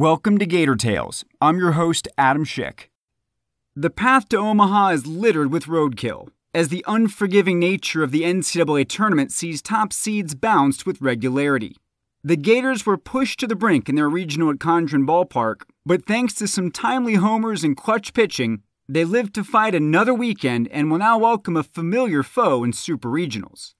Welcome to Gator Tales. I'm your host, Adam Schick. The path to Omaha is littered with roadkill, as the unforgiving nature of the NCAA tournament sees top seeds bounced with regularity. The Gators were pushed to the brink in their regional at Condron Ballpark, but thanks to some timely homers and clutch pitching, they lived to fight another weekend and will now welcome a familiar foe in Super Regionals.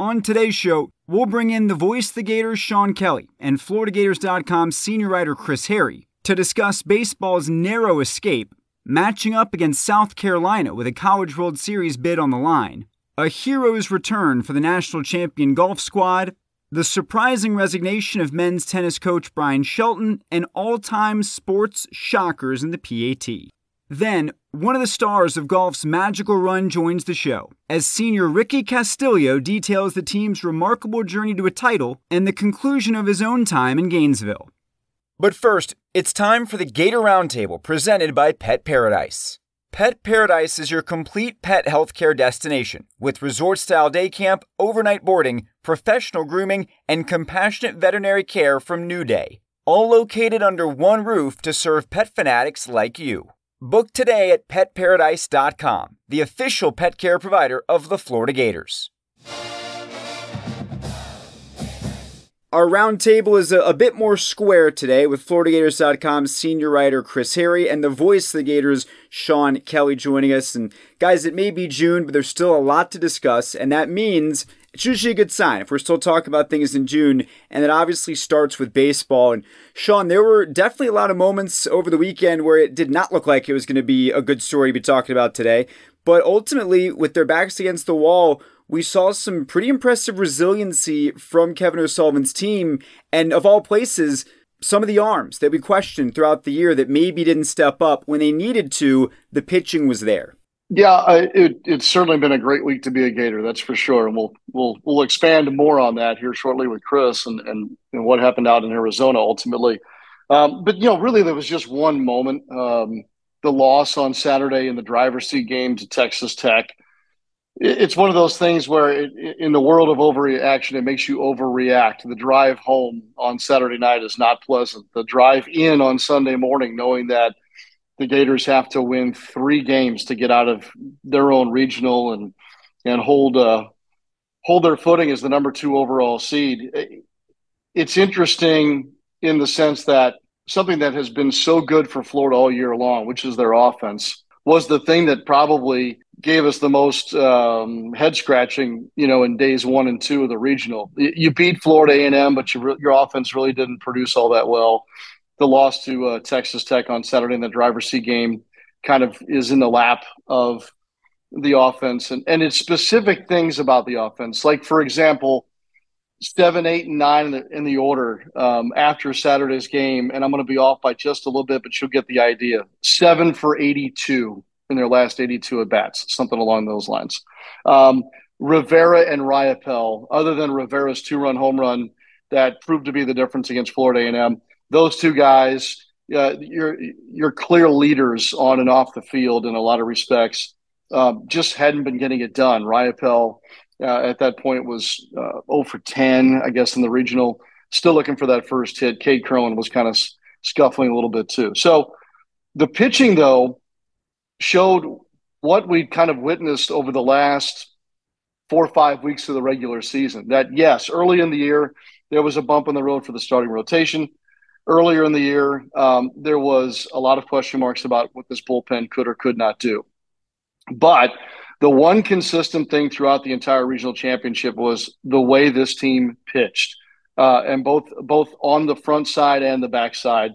On today's show, we'll bring in the voice of the Gators, Sean Kelley, and FloridaGators.com senior writer Chris Harry to discuss baseball's narrow escape, matching up against South Carolina with a College World Series bid on the line, a hero's return for the national champion golf squad, the surprising resignation of men's tennis coach Bryan Shelton, and all time sports shockers in the PAT. Then, one of the stars of golf's magical run joins the show as senior Ricky Castillo details the team's remarkable journey to a title and the conclusion of his own time in Gainesville. But first, it's time for the Gator Roundtable presented by Pet Paradise. Pet Paradise is your complete pet healthcare destination with resort style day camp, overnight boarding, professional grooming, and compassionate veterinary care from New Day, all located under one roof to serve pet fanatics like you. Book today at petparadise.com, the official pet care provider of the Florida Gators. Our roundtable is a, a, bit more square today with FloridaGators.com senior writer Chris Harry and the voice of the Gators, Sean Kelley, joining us. And guys, it may be June, but there's still a lot to discuss, and that means it's usually a good sign if we're still talking about things in June, and it obviously starts with baseball. And Sean, there were definitely a lot of moments over the weekend where it did not look like it was going to be a good story to be talking about today. But ultimately, with their backs against the wall, we saw some pretty impressive resiliency from Kevin O'Sullivan's team, and of all places, some of the arms that we questioned throughout the year that maybe didn't step up when they needed to, the pitching was there. Yeah, it, it's certainly been a great week to be a Gator. That's for sure, and we'll we'll we'll expand more on that here shortly with Chris and and, and what happened out in Arizona ultimately. Um, but you know, really, there was just one moment: um, the loss on Saturday in the driver's seat game to Texas Tech. It, it's one of those things where, it, in the world of overreaction, it makes you overreact. The drive home on Saturday night is not pleasant. The drive in on Sunday morning, knowing that the Gators have to win three games to get out of their own regional and and hold uh, hold their footing as the number two overall seed. It's interesting in the sense that something that has been so good for Florida all year long, which is their offense, was the thing that probably gave us the most um, head scratching, you know, in days one and two of the regional. You beat Florida A and M, but your your offense really didn't produce all that well the loss to uh, Texas Tech on Saturday in the driver's seat game kind of is in the lap of the offense and, and it's specific things about the offense. Like, for example, seven, eight, and nine in the, in the order um, after Saturday's game. And I'm going to be off by just a little bit, but you'll get the idea. Seven for 82 in their last 82 at bats, something along those lines. Um, Rivera and Riopelle, other than Rivera's two run home run that proved to be the difference against Florida A&M those two guys, uh, you're you're clear leaders on and off the field in a lot of respects. Um, just hadn't been getting it done. Riopelle uh, at that point was uh, 0 for 10, I guess, in the regional. Still looking for that first hit. Cade Kurland was kind of scuffling a little bit too. So the pitching, though, showed what we'd kind of witnessed over the last four or five weeks of the regular season. That, yes, early in the year, there was a bump in the road for the starting rotation earlier in the year, um, there was a lot of question marks about what this bullpen could or could not do. But the one consistent thing throughout the entire regional championship was the way this team pitched, uh, and both both on the front side and the back side.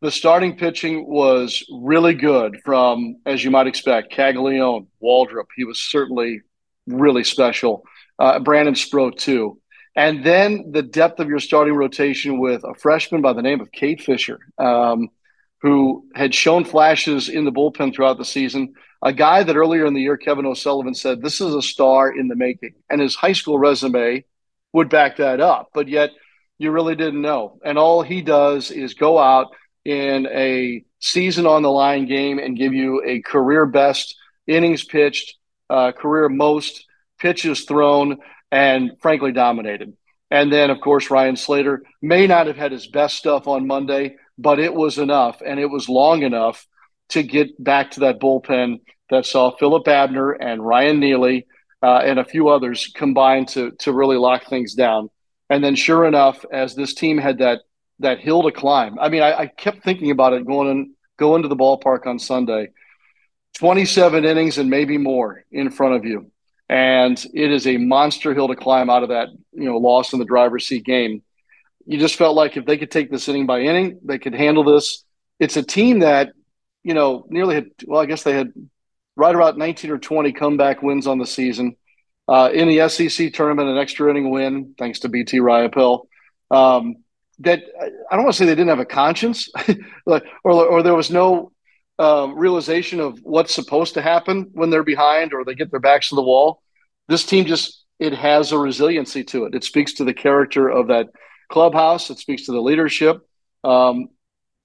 The starting pitching was really good from, as you might expect, Caglianone, Waldrop. He was certainly really special. Uh, Brandon Sproat, too. And then the depth of your starting rotation with a freshman by the name of Cade Fisher. Um, who had shown flashes in the bullpen throughout the season. A guy that earlier in the year, Kevin O'Sullivan said, This is a star in the making. And his high school resume would back that up. But yet, you really didn't know. And all he does is go out in a season on the line game and give you a career best innings pitched, uh, career most pitches thrown, and frankly dominated. And then, of course, Ryan Slater may not have had his best stuff on Monday, but it was enough and it was long enough to get back to that bullpen that saw Philip Abner and Ryan Neely uh, and a few others combine to to really lock things down. And then, sure enough, as this team had that that hill to climb, I mean, I, I kept thinking about it going in, going to the ballpark on Sunday. 27 innings and maybe more in front of you. And it is a monster hill to climb out of that, you know, loss in the driver's seat game. You just felt like if they could take this inning by inning, they could handle this. It's a team that, you know, nearly had, well, I guess they had right about 19 or 20 comeback wins on the season. Uh, in the SEC tournament, an extra inning win, thanks to BT Riopelle. Um, that I don't want to say they didn't have a conscience, or, or there was no uh, realization of what's supposed to happen when they're behind or they get their backs to the wall. This team just it has a resiliency to it. It speaks to the character of that clubhouse. It speaks to the leadership, um,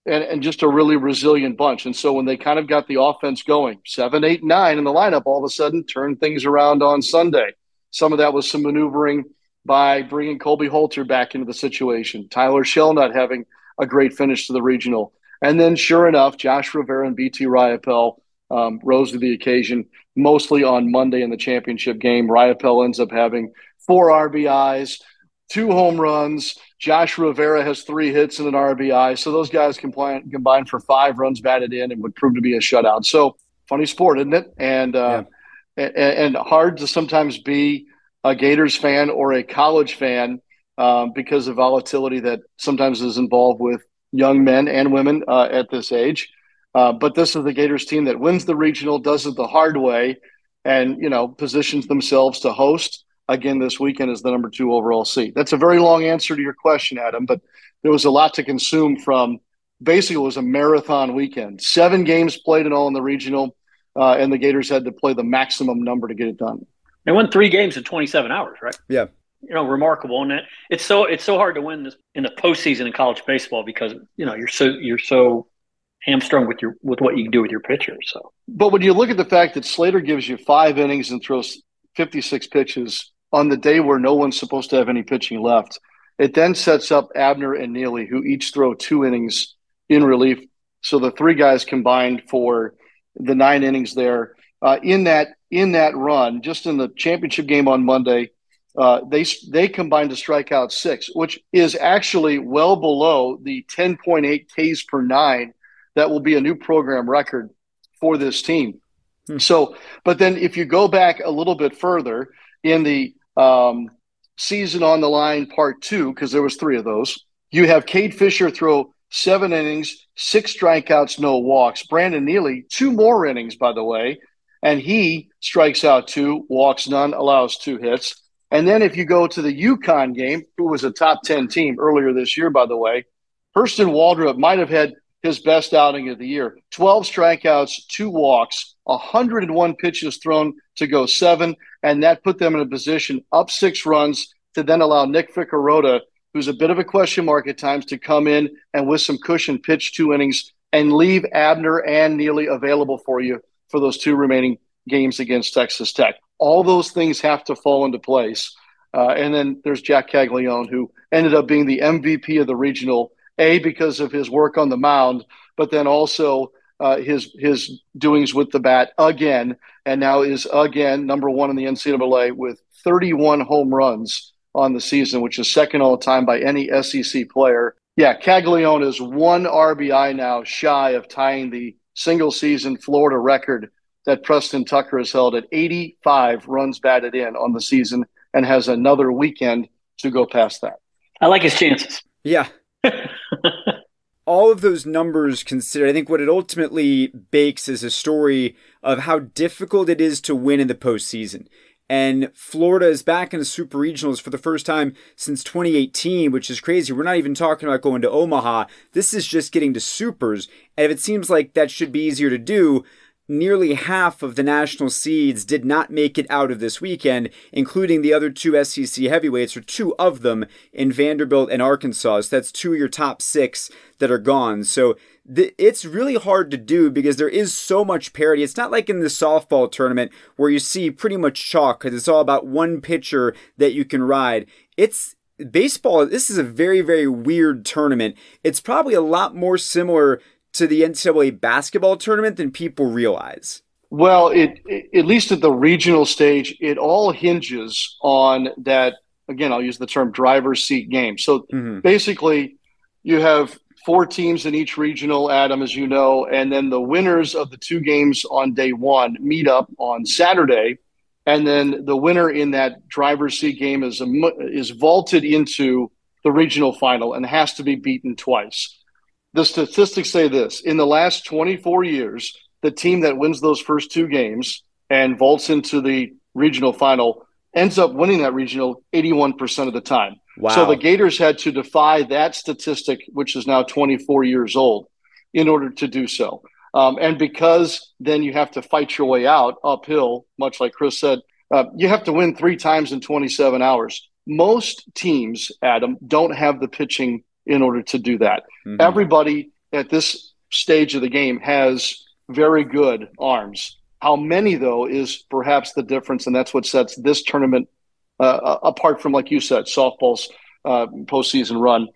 and and just a really resilient bunch. And so when they kind of got the offense going, seven, eight, nine in the lineup, all of a sudden turned things around on Sunday. Some of that was some maneuvering by bringing Colby Halter back into the situation. Tyler Shell not having a great finish to the regional. And then, sure enough, Josh Rivera and BT Riopelle um, rose to the occasion, mostly on Monday in the championship game. Riopelle ends up having four RBIs, two home runs. Josh Rivera has three hits and an RBI. So those guys combine, combined for five runs batted in and would prove to be a shutout. So funny sport, isn't it? And, uh, yeah. and, and hard to sometimes be a Gators fan or a college fan um, because of volatility that sometimes is involved with young men and women uh, at this age. Uh, but this is the Gators team that wins the regional, does it the hard way, and you know positions themselves to host again this weekend as the number two overall seed. That's a very long answer to your question, Adam, but there was a lot to consume from. Basically, it was a marathon weekend. Seven games played in all in the regional, uh, and the Gators had to play the maximum number to get it done. They won three games in 27 hours, right? Yeah you know remarkable and it's so it's so hard to win this in the postseason in college baseball because you know you're so you're so hamstrung with your with what you can do with your pitcher so. But when you look at the fact that slater gives you five innings and throws 56 pitches on the day where no one's supposed to have any pitching left it then sets up abner and neely who each throw two innings in relief. So the three guys combined for the nine innings there uh, in that in that run just in the championship game on monday uh, they they combined to strike out six, which is actually well below the 10.8 Ks per nine that will be a new program record for this team. Hmm. So, but then if you go back a little bit further in the um, season on the line part two, because there was three of those, you have Cade Fisher throw seven innings, six strikeouts, no walks. Brandon Neely, two more innings, by the way, and he strikes out two, walks none, allows two hits. And then if you go to the UConn game, who was a top 10 team earlier this year, by the way, Hurston Waldrop might have had his best outing of the year 12 strikeouts, two walks, 101 pitches thrown to go seven. And that put them in a position up six runs to then allow Nick Ficarrotta, who's a bit of a question mark at times, to come in and with some cushion pitch two innings and leave Abner and Neely available for you for those two remaining games against Texas Tech. All those things have to fall into place. Uh, and then there's Jack Caglianone, who ended up being the MVP of the regional, A, because of his work on the mound, but then also uh, his his doings with the bat again, and now is again number one in the NCAA with 31 home runs on the season, which is second all time by any SEC player. Yeah, Caglianone is one RBI now shy of tying the single season Florida record that Preston Tucker has held at 85 runs batted in on the season and has another weekend to go past that. I like his chances. Yeah. All of those numbers considered, I think what it ultimately bakes is a story of how difficult it is to win in the postseason. And Florida is back in the super regionals for the first time since 2018, which is crazy. We're not even talking about going to Omaha. This is just getting to supers. And if it seems like that should be easier to do, nearly half of the national seeds did not make it out of this weekend, including the other two SEC heavyweights, or two of them in Vanderbilt and Arkansas. So that's two of your top six that are gone. So it's really hard to do because there is so much parity. It's not like in the softball tournament where you see pretty much chalk because it's all about one pitcher that you can ride. It's baseball, this is a very, very weird tournament. It's probably a lot more similar to the NCAA basketball tournament than people realize? Well, it, it, at least at the regional stage, it all hinges on that. Again, I'll use the term driver's seat game. So mm-hmm. basically, you have four teams in each regional, Adam, as you know, and then the winners of the two games on day one meet up on Saturday, and then the winner in that driver's seat game is is vaulted into the regional final and has to be beaten twice the statistics say this in the last 24 years, the team that wins those first two games and vaults into the regional final ends up winning that regional 81% of the time. Wow. So the Gators had to defy that statistic, which is now 24 years old, in order to do so. Um, and because then you have to fight your way out uphill, much like Chris said, uh, you have to win three times in 27 hours. Most teams, Adam, don't have the pitching in order to do that. Mm-hmm. Everybody at this stage of the game has very good arms. How many, though, is perhaps the difference, and that's what sets this tournament uh, apart from, like you said, softball's uh, postseason run.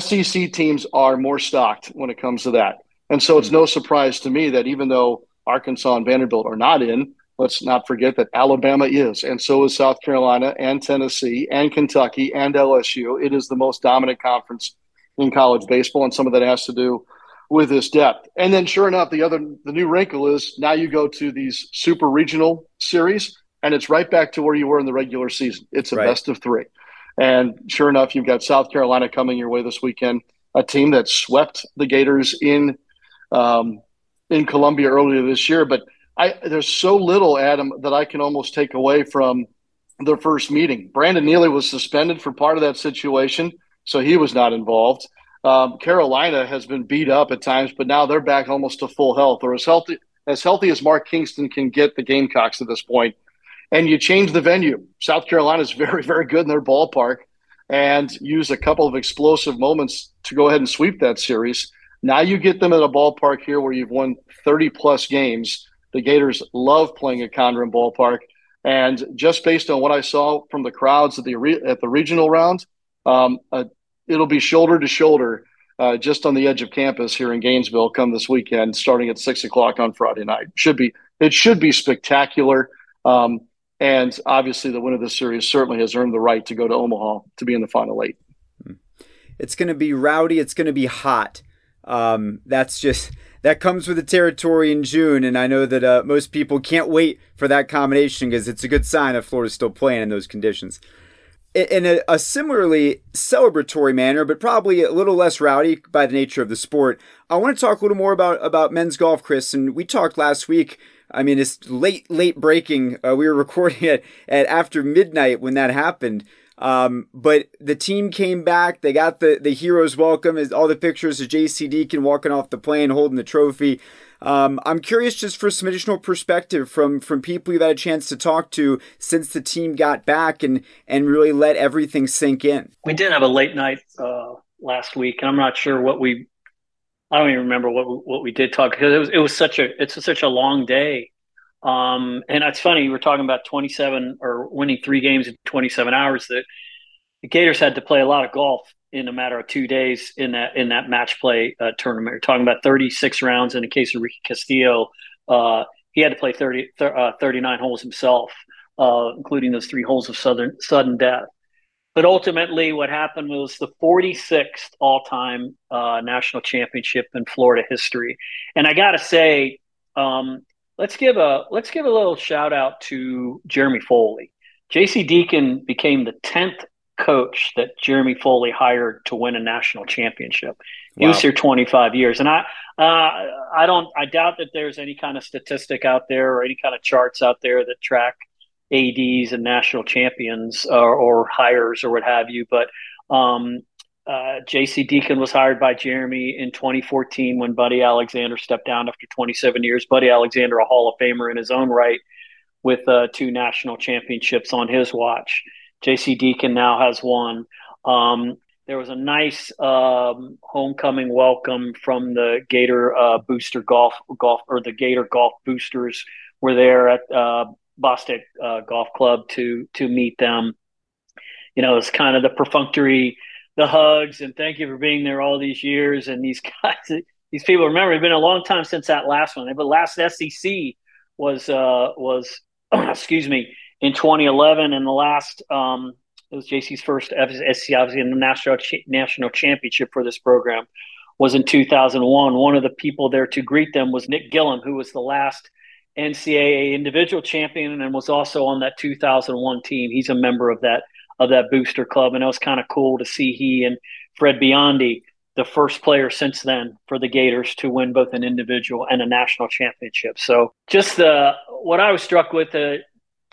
SEC teams are more stocked when it comes to that. And so it's mm-hmm. no surprise to me that even though Arkansas and Vanderbilt are not in, let's not forget that Alabama is, and so is South Carolina and Tennessee and Kentucky and LSU. It is the most dominant conference in college baseball, and some of that has to do with this depth. And then, sure enough, the other the new wrinkle is now you go to these super regional series, and it's right back to where you were in the regular season. It's a right. best of three, and sure enough, you've got South Carolina coming your way this weekend, a team that swept the Gators in um, in Columbia earlier this year, but I, there's so little, Adam, that I can almost take away from their first meeting. Brandon Neely was suspended for part of that situation, so he was not involved. Um, Carolina has been beat up at times, but now they're back almost to full health, or as healthy as healthy as Mark Kingston can get the Gamecocks at this point. And you change the venue. South Carolina is very, very good in their ballpark, and use a couple of explosive moments to go ahead and sweep that series. Now you get them at a ballpark here where you've won 30 plus games the Gators love playing at Condron Ballpark. And just based on what I saw from the crowds at the at the regional round, um, uh, it'll be shoulder to shoulder uh, just on the edge of campus here in Gainesville come this weekend, starting at six o'clock on Friday night. Should be it should be spectacular. Um, and obviously, the winner of this series certainly has earned the right to go to Omaha to be in the final eight. It's going to be rowdy. It's going to be hot. Um, that's just that comes with the territory in June, and I know that uh, most people can't wait for that combination because it's a good sign that Florida's still playing in those conditions. In a, a, similarly celebratory manner, but probably a little less rowdy by the nature of the sport, I want to talk a little more about about men's golf, Chris. And we talked last week. I mean, it's late, late breaking. Uh, we were recording it at after midnight when that happened. Um, but the team came back. They got the, the heroes welcome. Is all the pictures of J.C. Deacon walking off the plane holding the trophy. Um, I'm curious just for some additional perspective from from people you've had a chance to talk to since the team got back and and really let everything sink in. We did have a late night uh, last week, and I'm not sure what we. I don't even remember what what we did talk because it was it was such a it's such a long day um, and it's funny, we're talking about 27 or winning three games in 27 hours. That the Gators had to play a lot of golf in a matter of two days in that in that match play uh, tournament. We're talking about 36 rounds in the case of Ricky Castillo. Uh, he had to play 30, uh, 39 holes himself, uh, including those three holes of southern, sudden death. But ultimately, what happened was the 46th all time uh, national championship in Florida history. And I got to say, um, let's give a let's give a little shout out to Jeremy Foley. JC Deacon became the tenth coach that Jeremy Foley hired to win a national championship. He wow. was here 25 years, and I uh, I don't I doubt that there's any kind of statistic out there or any kind of charts out there that track ads and national champions or, or hires or what have you but um, uh, JC Deacon was hired by Jeremy in 2014 when Buddy Alexander stepped down after 27 years. Buddy Alexander, a Hall of Famer in his own right, with uh, two national championships on his watch. JC Deacon now has one. Um, there was a nice um, homecoming welcome from the Gator uh, Booster Golf Golf or the Gator Golf Boosters were there at uh, Bostick uh, Golf Club to to meet them. You know, it's kind of the perfunctory the hugs and thank you for being there all these years. And these guys, these people, remember, it's been a long time since that last one. But last SEC was uh, was excuse me in 2011, and the last um, it was JC's first SEC, obviously in the national national championship for this program was in 2001. One of the people there to greet them was Nick Gilliam, who was the last NCAA individual champion and was also on that 2001 team. He's a member of that of that booster club. And it was kind of cool to see he and Fred Biondi, the first player since then for the Gators to win both an individual and a national championship. So just the what I was struck with, uh,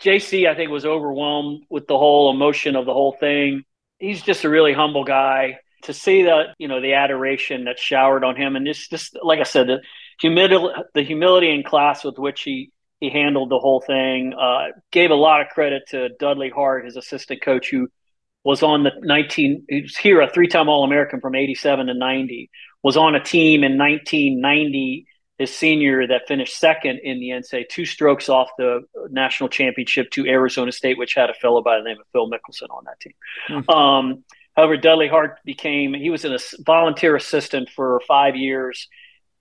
JC, I think was overwhelmed with the whole emotion of the whole thing. He's just a really humble guy. To see that, you know, the adoration that showered on him, and just, just like I said, the humility, the humility in class with which he he handled the whole thing. Uh, gave a lot of credit to Dudley Hart, his assistant coach, who was on the 19. He was here a three-time All-American from 87 to 90. Was on a team in 1990, his senior, that finished second in the NCAA, two strokes off the national championship to Arizona State, which had a fellow by the name of Phil Mickelson on that team. Mm-hmm. Um, however, Dudley Hart became he was a volunteer assistant for five years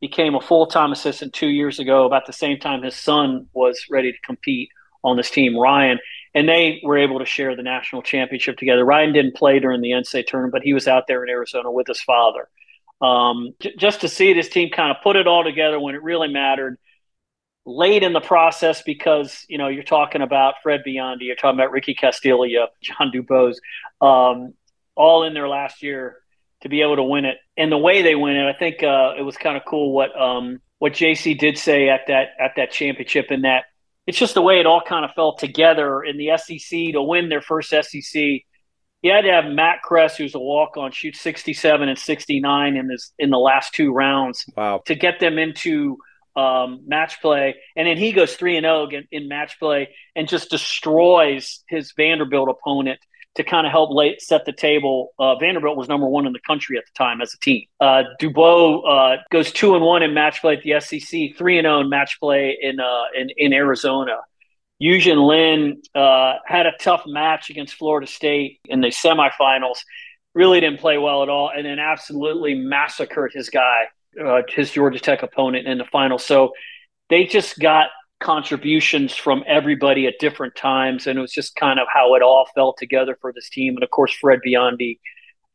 became a full time assistant two years ago, about the same time his son was ready to compete on this team, Ryan. And they were able to share the national championship together. Ryan didn't play during the NCAA tournament, but he was out there in Arizona with his father. Um, j- just to see this team kind of put it all together when it really mattered late in the process because you know you're talking about Fred Biondi, you're talking about Ricky Castillo, John DuBose, um, all in their last year to be able to win it. And the way they win it, I think uh, it was kind of cool what um, what JC did say at that at that championship, and that it's just the way it all kind of fell together in the SEC to win their first SEC. You had to have Matt Kress, who's a walk on, shoot 67 and 69 in this in the last two rounds. Wow. To get them into um, match play, and then he goes three and zero oh in match play and just destroys his Vanderbilt opponent to kind of help late set the table. Uh, Vanderbilt was number one in the country at the time as a team. Uh, DuBose uh, goes two and one in match play at the SEC, three and zero oh in match play in uh, in, in Arizona. Yuxin Lin uh, had a tough match against Florida State in the semifinals. Really didn't play well at all, and then absolutely massacred his guy, uh, his Georgia Tech opponent in the final. So they just got contributions from everybody at different times, and it was just kind of how it all fell together for this team. And of course, Fred Biondi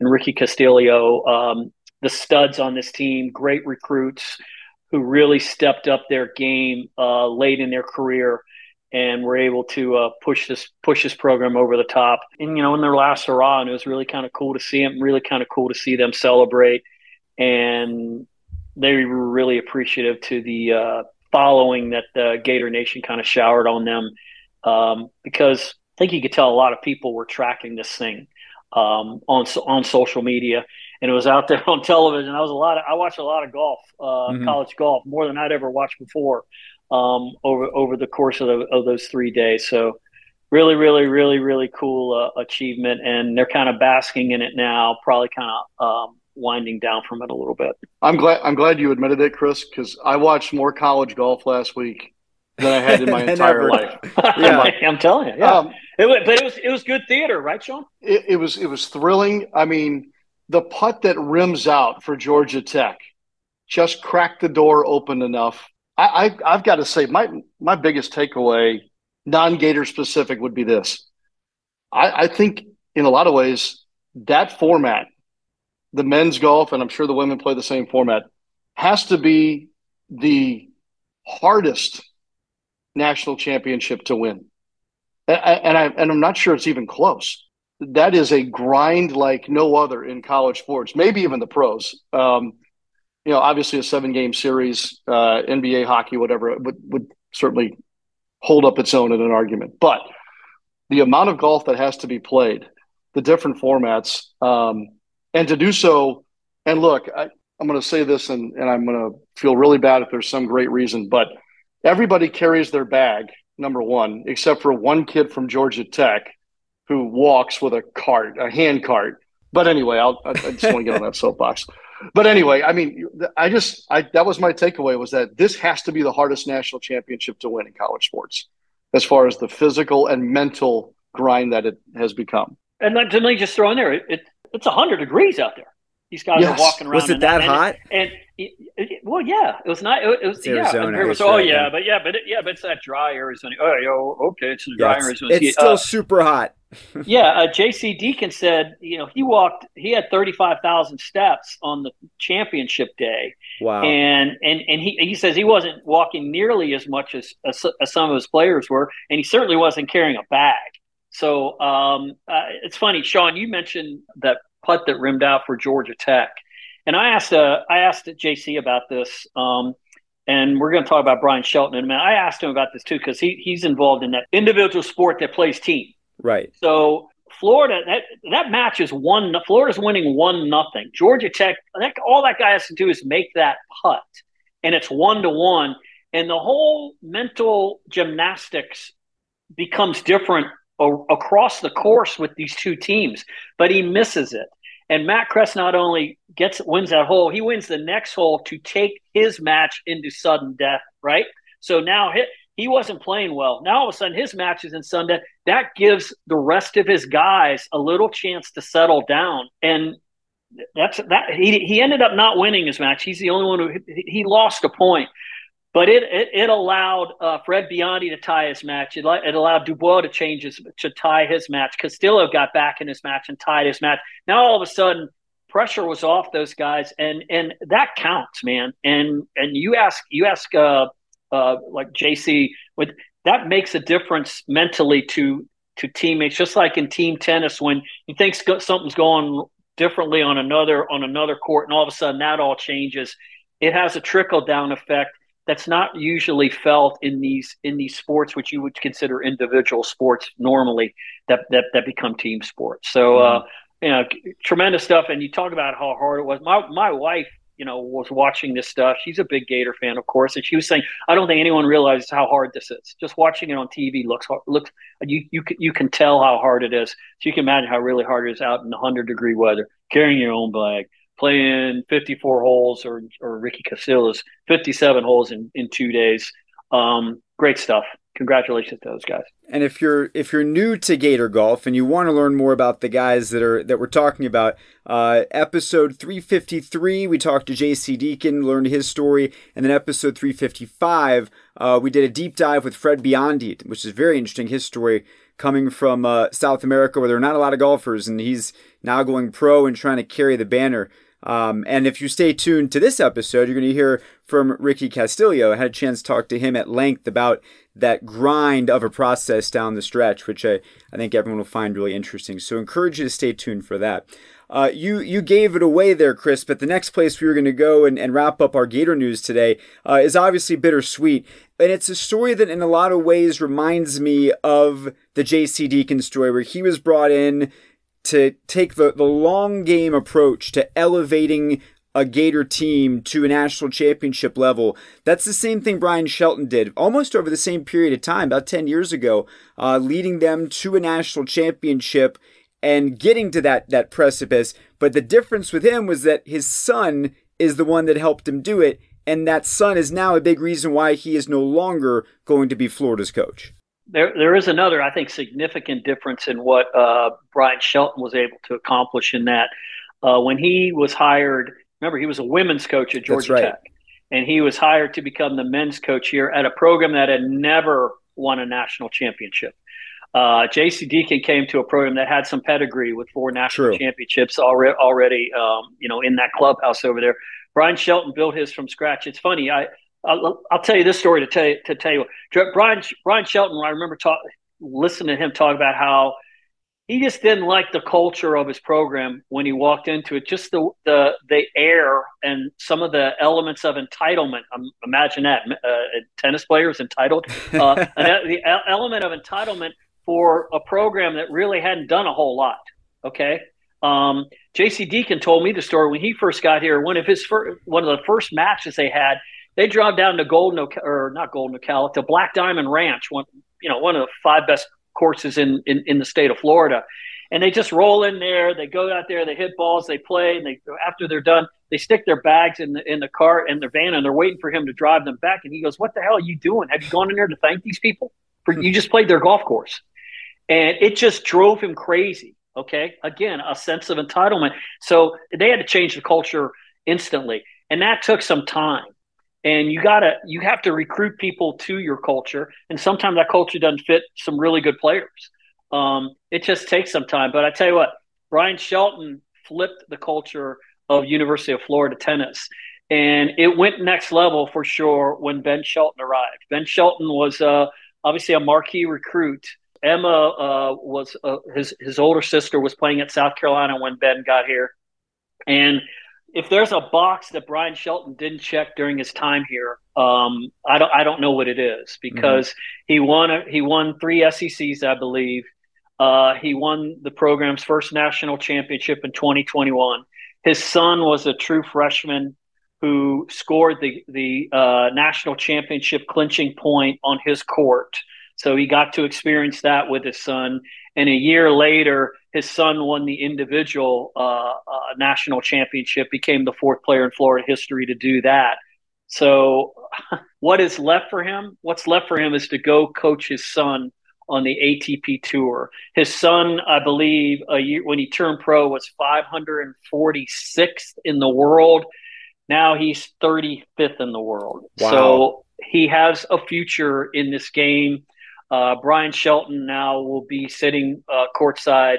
and Ricky Castillo, um, the studs on this team, great recruits who really stepped up their game uh, late in their career and were able to uh, push this push this program over the top. And you know, in their last hurrah, and it was really kind of cool to see them. Really kind of cool to see them celebrate, and they were really appreciative to the uh, following that the Gator Nation kind of showered on them um, because I think you could tell a lot of people were tracking this thing um, on on social media, and it was out there on television. I was a lot. Of, I watched a lot of golf, uh, mm-hmm. college golf, more than I'd ever watched before um, over over the course of, the, of those three days. So really, really, really, really cool uh, achievement, and they're kind of basking in it now. Probably kind of um, winding down from it a little bit. I'm glad I'm glad you admitted it, Chris, because I watched more college golf last week than I had in my entire life. yeah, I'm telling you. Yeah, um, it was, but it was it was good theater, right, Sean? It, it was it was thrilling. I mean, the putt that rims out for Georgia Tech just cracked the door open enough. I, I I've got to say my my biggest takeaway, non Gator specific, would be this. I, I think in a lot of ways that format the men's golf, and I'm sure the women play the same format, has to be the hardest national championship to win. And, and I and I'm not sure it's even close. That is a grind like no other in college sports, maybe even the pros. Um, you know, obviously a seven game series, uh, NBA hockey, whatever, would would certainly hold up its own in an argument. But the amount of golf that has to be played, the different formats, um, and to do so. And look, I, I'm going to say this, and, and I'm going to feel really bad if there's some great reason, but everybody carries their bag, number one, except for one kid from Georgia Tech who walks with a cart, a hand cart. But anyway, I'll, I just want to get on that soapbox. But anyway, I mean, I just I, that was my takeaway was that this has to be the hardest national championship to win in college sports, as far as the physical and mental grind that it has become. And let, let me just throw in there, it it's hundred degrees out there. These guys yes. are walking around. Was it that, hot? And, and, and, well, yeah, it was not. It, it was it's yeah. Arizona, was, oh yeah, but yeah, but it, yeah, but it's that dry Arizona. Oh, yo, okay, it's dry yeah, it's, Arizona. It's still uh, super hot. yeah, uh, J.C. Deacon said, you know, he walked. He had thirty five thousand steps on the championship day. Wow. And and and he he says he wasn't walking nearly as much as, as, as some of his players were, and he certainly wasn't carrying a bag. So um, uh, it's funny, Sean. You mentioned that putt that rimmed out for Georgia Tech. And I asked uh, I asked JC about this, um, and we're going to talk about Bryan Shelton in a minute. I asked him about this too because he he's involved in that individual sport that plays team. Right. So Florida that that match is one. Florida's winning one nothing. Georgia Tech. That, all that guy has to do is make that putt, and it's one to one. And the whole mental gymnastics becomes different across the course with these two teams, but he misses it. And Matt Kress not only gets wins that hole, he wins the next hole to take his match into sudden death. Right. So now he, he wasn't playing well. Now all of a sudden his match is in sudden death. That gives the rest of his guys a little chance to settle down. And that's that he he ended up not winning his match. He's the only one who he lost a point. But it it, it allowed uh, Fred Biondi to tie his match. It, it allowed DuBose to change his to tie his match. Castillo got back in his match and tied his match. Now all of a sudden pressure was off those guys, and and that counts, man. And and you ask you ask uh, uh, like JC with that makes a difference mentally to to teammates. Just like in team tennis, when you think something's going differently on another on another court, and all of a sudden that all changes. It has a trickle down effect that's not usually felt in these in these sports which you would consider individual sports normally that that, that become team sports. So uh, mm-hmm. uh you know tremendous stuff. And you talk about how hard it was. My my wife you know was watching this stuff. She's a big gator fan of course. And she was saying i don't think anyone realizes how hard this is. Just watching it on tv looks looks you you can, you can tell how hard it is. So you can imagine how really hard it is out in 100 degree weather carrying your own bag playing 54 holes or, or Ricky Castillo 57 holes in, in two days. Um, great stuff. Congratulations to those guys. And if you're if you're new to Gator Golf and you want to learn more about the guys that are that we're talking about, uh, episode 353 we talked to J.C. Deacon, learned his story, and then episode 355 uh, we did a deep dive with Fred Biondi, which is very interesting. His story coming from uh, South America where there are not a lot of golfers, and he's now going pro and trying to carry the banner. Um, and if you stay tuned to this episode, you're going to hear from Ricky Castillo. I had a chance to talk to him at length about that grind of a process down the stretch, which I, I think everyone will find really interesting. So I encourage you to stay tuned for that. Uh, you you gave it away there, Chris, but the next place we were going to go and, and wrap up our Gator news today uh, is obviously bittersweet. And it's a story that in a lot of ways reminds me of the J.C. Deacon story, where he was brought in to take the, the long game approach to elevating a Gator team to a national championship level. That's the same thing Bryan Shelton did almost over the same period of time, about 10 years ago, uh, leading them to a national championship and getting to that, that precipice. But the difference with him was that his son is the one that helped him do it. And that son is now a big reason why he is no longer going to be Florida's coach there there is another I think significant difference in what uh, Bryan Shelton was able to accomplish in that uh, when he was hired. Remember, he was a women's coach at Georgia right. Tech, and he was hired to become the men's coach here at a program that had never won a national championship. Uh, J.C. Deacon came to a program that had some pedigree with four national True. championships already, already um, you know, in that clubhouse over there. Bryan Shelton built his from scratch. It's funny. I I'll, I'll, tell you this story to tell you, to tell you. Brian Bryan Shelton. I remember talk, listening to him talk about how he just didn't like the culture of his program when he walked into it. Just the the the air and some of the elements of entitlement. Um, imagine that uh, tennis players entitled. Uh, the element of entitlement for a program that really hadn't done a whole lot. Okay. Um, J.C. Deacon told me the story when he first got here. One of his first, one of the first matches they had, they drove down to Golden or not Golden Ocala to Black Diamond Ranch, one you know one of the five best courses in, in in the state of Florida, and they just roll in there. They go out there, they hit balls, they play, and they after they're done, they stick their bags in the in the car in their van, and they're waiting for him to drive them back. And he goes, "What the hell are you doing? Have you gone in there to thank these people? For you just played their golf course." And it just drove him crazy. Okay, again, a sense of entitlement. So they had to change the culture instantly, and that took some time and you gotta you have to recruit people to your culture. And sometimes that culture doesn't fit some really good players. Um, it just takes some time. But i tell you what bryan shelton flipped the culture of university of florida tennis. And it went next level for sure when ben shelton arrived. Ben shelton was uh, obviously a marquee recruit. Emma uh, was uh, his, his older sister was playing at south carolina when ben got here. And if there's a box that Bryan Shelton didn't check during his time here, um, I don't I don't know what it is because mm-hmm. he won a, he won three SECs, I believe. Uh, he won the program's first national championship in 2021. His son was a true freshman who scored the the uh, national championship clinching point on his court. So he got to experience that with his son. And a year later, his son won the individual uh, uh, national championship, became the fourth player in Florida history to do that. So, what is left for him? What's left for him is to go coach his son on the ATP tour. His son, I believe, a year when he turned pro was 546th in the world. Now he's 35th in the world. Wow. So he has a future in this game. Uh, Bryan Shelton now will be sitting uh, courtside,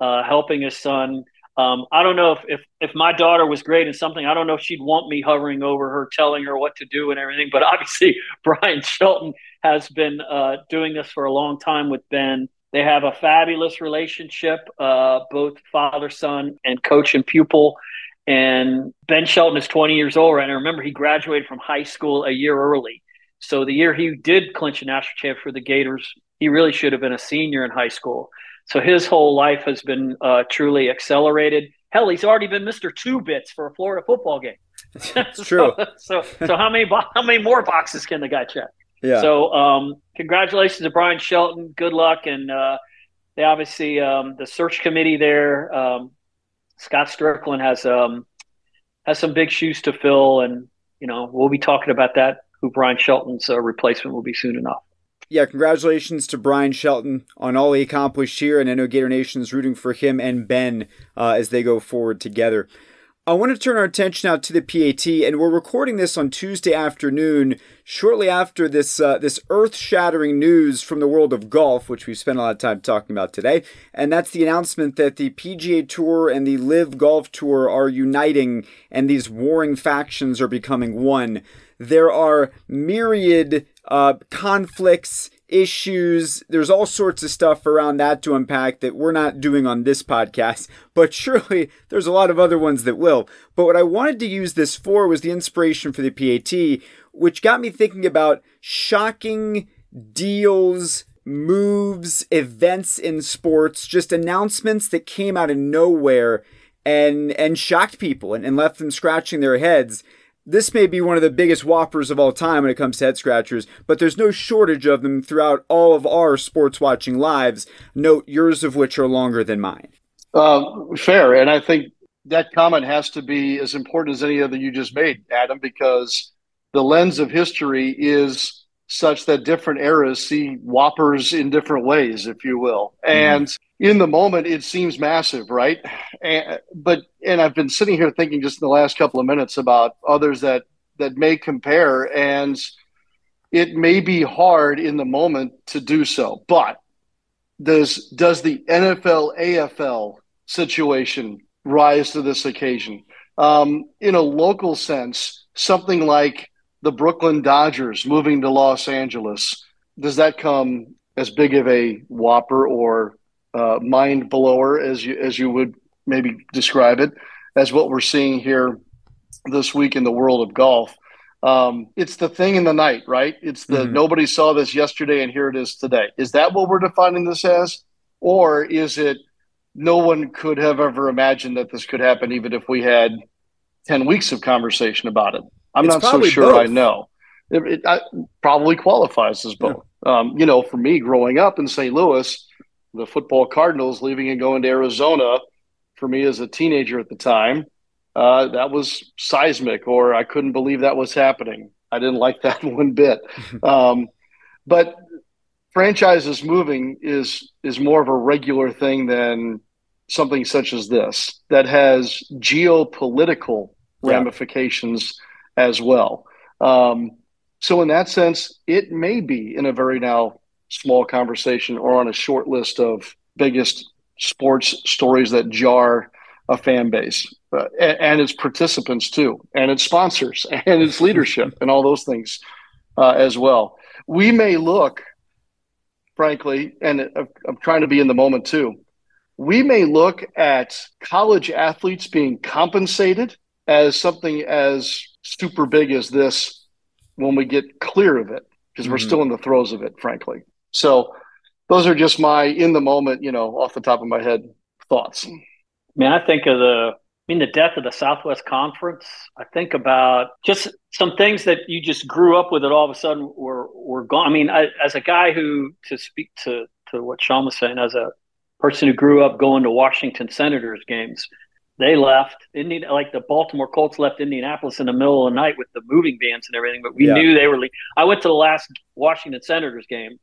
uh, helping his son. Um, I don't know if, if if my daughter was great in something. I don't know if she'd want me hovering over her, telling her what to do and everything. But obviously, Bryan Shelton has been uh, doing this for a long time with Ben. They have a fabulous relationship, uh, both father son and coach and pupil. And Ben Shelton is 20 years old right I Remember, he graduated from high school a year early. So the year he did clinch a national champ for the Gators, he really should have been a senior in high school. So his whole life has been uh, truly accelerated. Hell, he's already been Mister Two Bits for a Florida football game. It's true. so, so, so how many how many more boxes can the guy check? Yeah. So um, congratulations to Bryan Shelton. Good luck, and uh, they obviously um, the search committee there. Um, Scott Stricklin has um, has some big shoes to fill, and you know we'll be talking about that who Bryan Shelton's uh, replacement will be soon enough. Yeah, congratulations to Bryan Shelton on all he accomplished here, and I know Gator Nation is rooting for him and Ben uh, as they go forward together. I want to turn our attention now to the PAT, and we're recording this on Tuesday afternoon, shortly after this uh, this earth-shattering news from the world of golf, which we've spent a lot of time talking about today, and that's the announcement that the PGA Tour and the LIV Golf Tour are uniting, and these warring factions are becoming one there are myriad uh, conflicts, issues. There's all sorts of stuff around that to unpack that we're not doing on this podcast, but surely there's a lot of other ones that will. But what I wanted to use this for was the inspiration for the PAT, which got me thinking about shocking deals, moves, events in sports, just announcements that came out of nowhere and and shocked people and, and left them scratching their heads this may be one of the biggest whoppers of all time when it comes to head scratchers, but there's no shortage of them throughout all of our sports watching lives. Note yours of which are longer than mine. Uh, fair. And I think that comment has to be as important as any other you just made, Adam, because the lens of history is such that different eras see whoppers in different ways, if you will. Mm-hmm. And in the moment it seems massive right? And, but and i've been sitting here thinking just in the last couple of minutes about others that that may compare and it may be hard in the moment to do so. But does does the nfl afl situation rise to this occasion? Um, in a local sense something like the brooklyn dodgers moving to los angeles does that come as big of a whopper or uh, mind blower, as you as you would maybe describe it, as what we're seeing here this week in the world of golf. Um, it's the thing in the night, right? It's the mm-hmm. nobody saw this yesterday and here it is today. Is that what we're defining this as? Or is it no one could have ever imagined that this could happen, even if we had 10 weeks of conversation about it? I'm it's not so sure both. I know. It, it I, probably qualifies as both. Yeah. Um, you know, for me growing up in St. Louis, the football Cardinals leaving and going to Arizona, for me as a teenager at the time, uh, that was seismic, or I couldn't believe that was happening. I didn't like that one bit. Um, but franchises moving is is more of a regular thing than something such as this that has geopolitical yeah. ramifications as well. Um, so in that sense, it may be in a very now small conversation or on a short list of biggest sports stories that jar a fan base uh, and, and, its participants too, and its sponsors and its leadership and all those things uh, as well. We may look, frankly, and I'm trying to be in the moment too. We may look at college athletes being compensated as something as super big as this when we get clear of it, because mm-hmm. we're still in the throes of it, frankly. So those are just my in the moment, you know, off the top of my head thoughts. I mean, I think of the I mean the death of the Southwest Conference. I think about just some things that you just grew up with that all of a sudden were were gone. I mean, I, as a guy who to speak to to what Sean was saying, as a person who grew up going to Washington Senators games, they left. Indian, like the Baltimore Colts left Indianapolis in the middle of the night with the moving vans and everything, but we yeah. knew they were. Le- I went to the last Washington Senators game,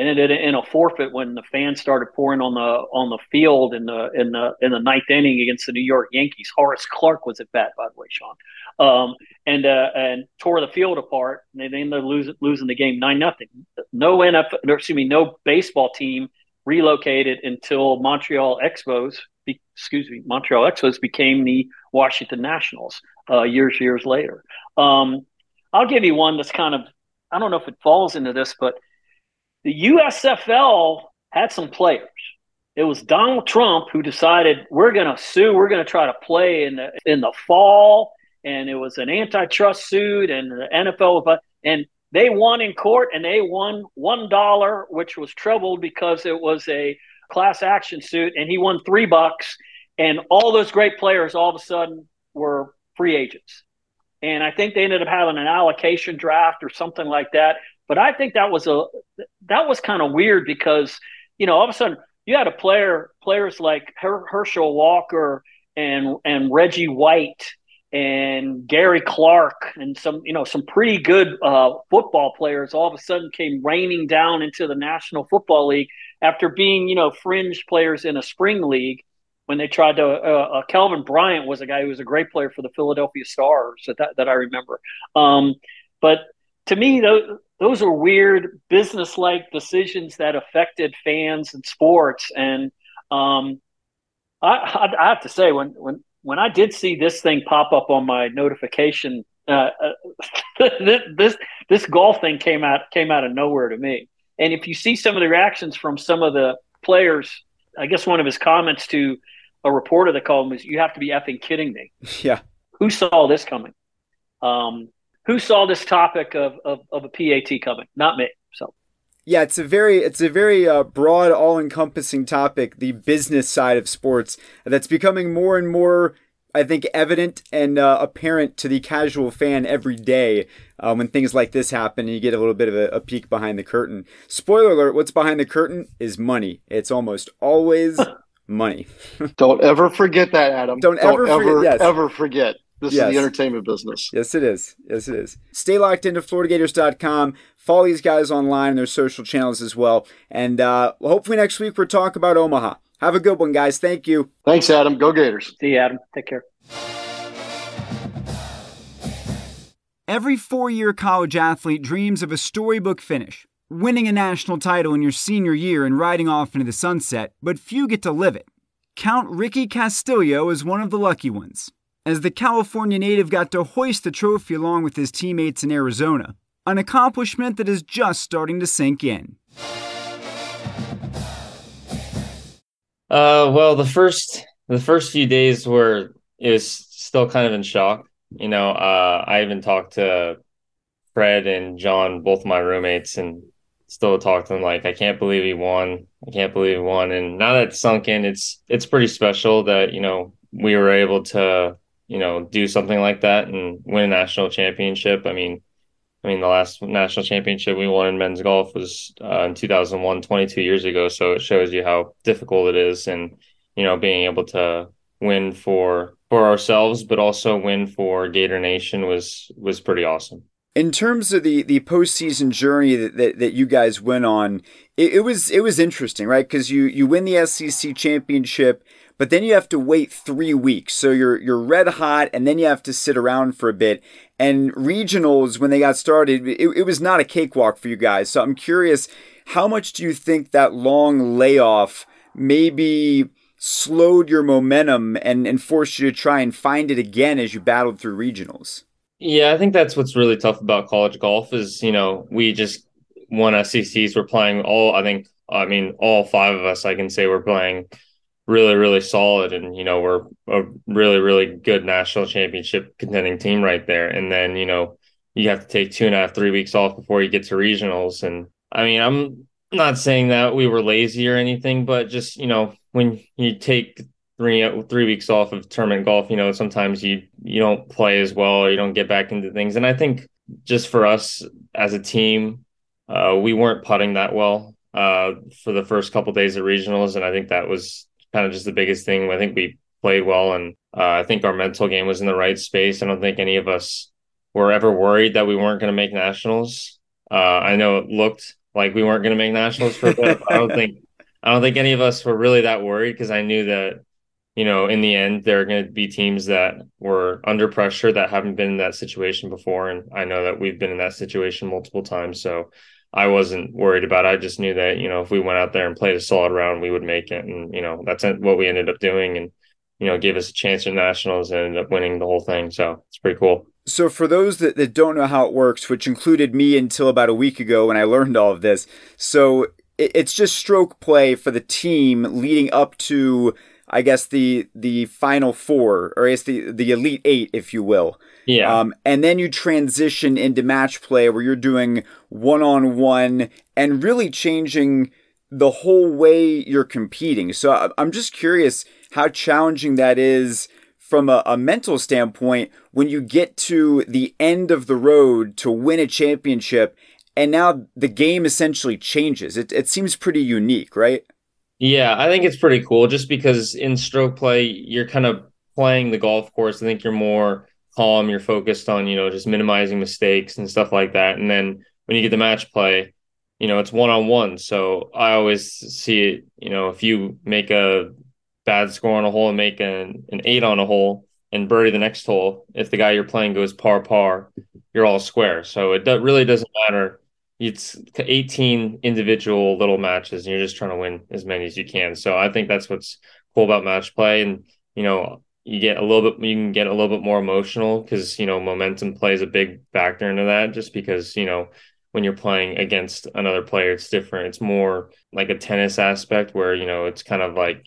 and ended in a forfeit when the fans started pouring on the on the field in the in the in the ninth inning against the New York Yankees. Horace Clarke was at bat, by the way, Sean, um, and uh, and tore the field apart. And they ended up losing losing the game nine nothing. No NFL, excuse me, no baseball team relocated until Montreal Expos excuse me, Montreal Expos became the Washington Nationals uh, years years later. Um, I'll give you one that's kind of I don't know if it falls into this, but the USFL had some players. It was Donald Trump who decided we're going to sue. We're going to try to play in the in the fall, and it was an antitrust suit, and the NFL and they won in court, and they won one dollar, which was troubled because it was a class action suit, and he won three bucks. And all those great players all of a sudden were free agents. And I think they ended up having an allocation draft or something like that. But I think that was a that was kind of weird because you know all of a sudden you had a player players like Her- Herschel Walker and and Reggie White and Gary Clark and some you know some pretty good uh, football players all of a sudden came raining down into the National Football League after being you know fringe players in a spring league when they tried to uh, uh, Kelvin Bryant was a guy who was a great player for the Philadelphia Stars that that I remember. Um, but to me those those are weird business like decisions that affected fans and sports and um, I, I, I have to say when when when I did see this thing pop up on my notification, uh, uh this this golf thing came out came out of nowhere to me. And if you see some of the reactions from some of the players, I guess one of his comments to a reporter that called him was, "You have to be effing kidding me." Yeah. Who saw this coming? Um, who saw this topic of, of, of a PAT coming? Not me. So yeah, it's a very it's a very uh, broad, all-encompassing topic, the business side of sports that's becoming more and more, I think, evident and uh, apparent to the casual fan every day uh, when things like this happen and you get a little bit of a, a peek behind the curtain. Spoiler alert: what's behind the curtain is money. It's almost always money. Don't ever forget that, Adam. Don't, Don't ever, ever, forget, yes. ever forget. This yes. is the entertainment business. Yes, it is. Yes, it is. Stay locked into FloridaGators.com. Follow these guys online and their social channels as well. And uh, hopefully next week we'll talk about Omaha. Have a good one, guys. Thank you. Thanks, Adam. Go Gators. See you, Adam. Take care. Every four year college athlete dreams of a storybook finish, winning a national title in your senior year and riding off into the sunset, but few get to live it. Count Ricky Castillo is one of the lucky ones as the California native got to hoist the trophy along with his teammates in Arizona, an accomplishment that is just starting to sink in. Uh, well, the first the first few days were it was still kind of in shock. You know, uh, I even talked to Fred and John, both my roommates, and still talk to them like, I can't believe he won. I can't believe he won. And now that it's sunk in, it's it's pretty special that, you know, we were able to, you know, do something like that and win a national championship. I mean, I mean, the last national championship we won in men's golf was uh, in 2001, 22 years ago. So it shows you how difficult it is. And, you know, being able to win for for ourselves, but also win for Gator Nation was was pretty awesome. In terms of the the postseason journey that, that, that you guys went on, it, it was it was interesting, right? Because you you win the SEC championship, but then you have to wait three weeks. So you're you're red hot, and then you have to sit around for a bit. And regionals, when they got started, it, it was not a cakewalk for you guys. So I'm curious, how much do you think that long layoff maybe slowed your momentum and, and forced you to try and find it again as you battled through regionals? Yeah, I think that's what's really tough about college golf is, you know, we just won SECs. We're playing all, I think, I mean, all five of us, I can say we're playing really, really solid. And, you know, we're a really, really good national championship contending team right there. And then, you know, you have to take two and a half, three weeks off before you get to regionals. And I mean, I'm not saying that we were lazy or anything, but just, you know, when you take three three weeks off of tournament golf, you know, sometimes you you don't play as well or you don't get back into things. And I think just for us as a team, uh, we weren't putting that well uh, for the first couple of days of regionals, and I think that was kind of just the biggest thing. I think we played well, and uh, I think our mental game was in the right space. I don't think any of us were ever worried that we weren't going to make nationals. Uh, I know it looked like we weren't going to make nationals for a bit. I don't think I don't think any of us were really that worried because I knew that you know, in the end, there are going to be teams that were under pressure that haven't been in that situation before. And I know that we've been in that situation multiple times. So I wasn't worried about it. I just knew that, you know, if we went out there and played a solid round, we would make it. And, you know, that's what we ended up doing and, you know, gave us a chance in nationals and ended up winning the whole thing. So it's pretty cool. So, for those that, that don't know how it works, which included me until about a week ago when I learned all of this, so it's just stroke play for the team leading up to I guess the the final four, or I guess the the elite eight, if you will. Yeah. Um, and then you transition into match play where you're doing one on one and really changing the whole way you're competing. So I'm just curious how challenging that is from a, a mental standpoint when you get to the end of the road to win a championship and now the game essentially changes. It, it seems pretty unique, right? Yeah, I think it's pretty cool just because in stroke play, you're kind of playing the golf course. I think you're more calm, you're focused on, you know, just minimizing mistakes and stuff like that. And then when you get the match play, you know, it's one on one. So I always see it, you know, if you make a bad score on a hole and make an, an eight on a hole and birdie the next hole, if the guy you're playing goes par par, you're all square. So it do- really doesn't matter it's 18 individual little matches and you're just trying to win as many as you can. So I think that's what's cool about match play. And, you know, you get a little bit, you can get a little bit more emotional because, you know, momentum plays a big factor into that just because, you know, when you're playing against another player, it's different. It's more like a tennis aspect where, you know, it's kind of like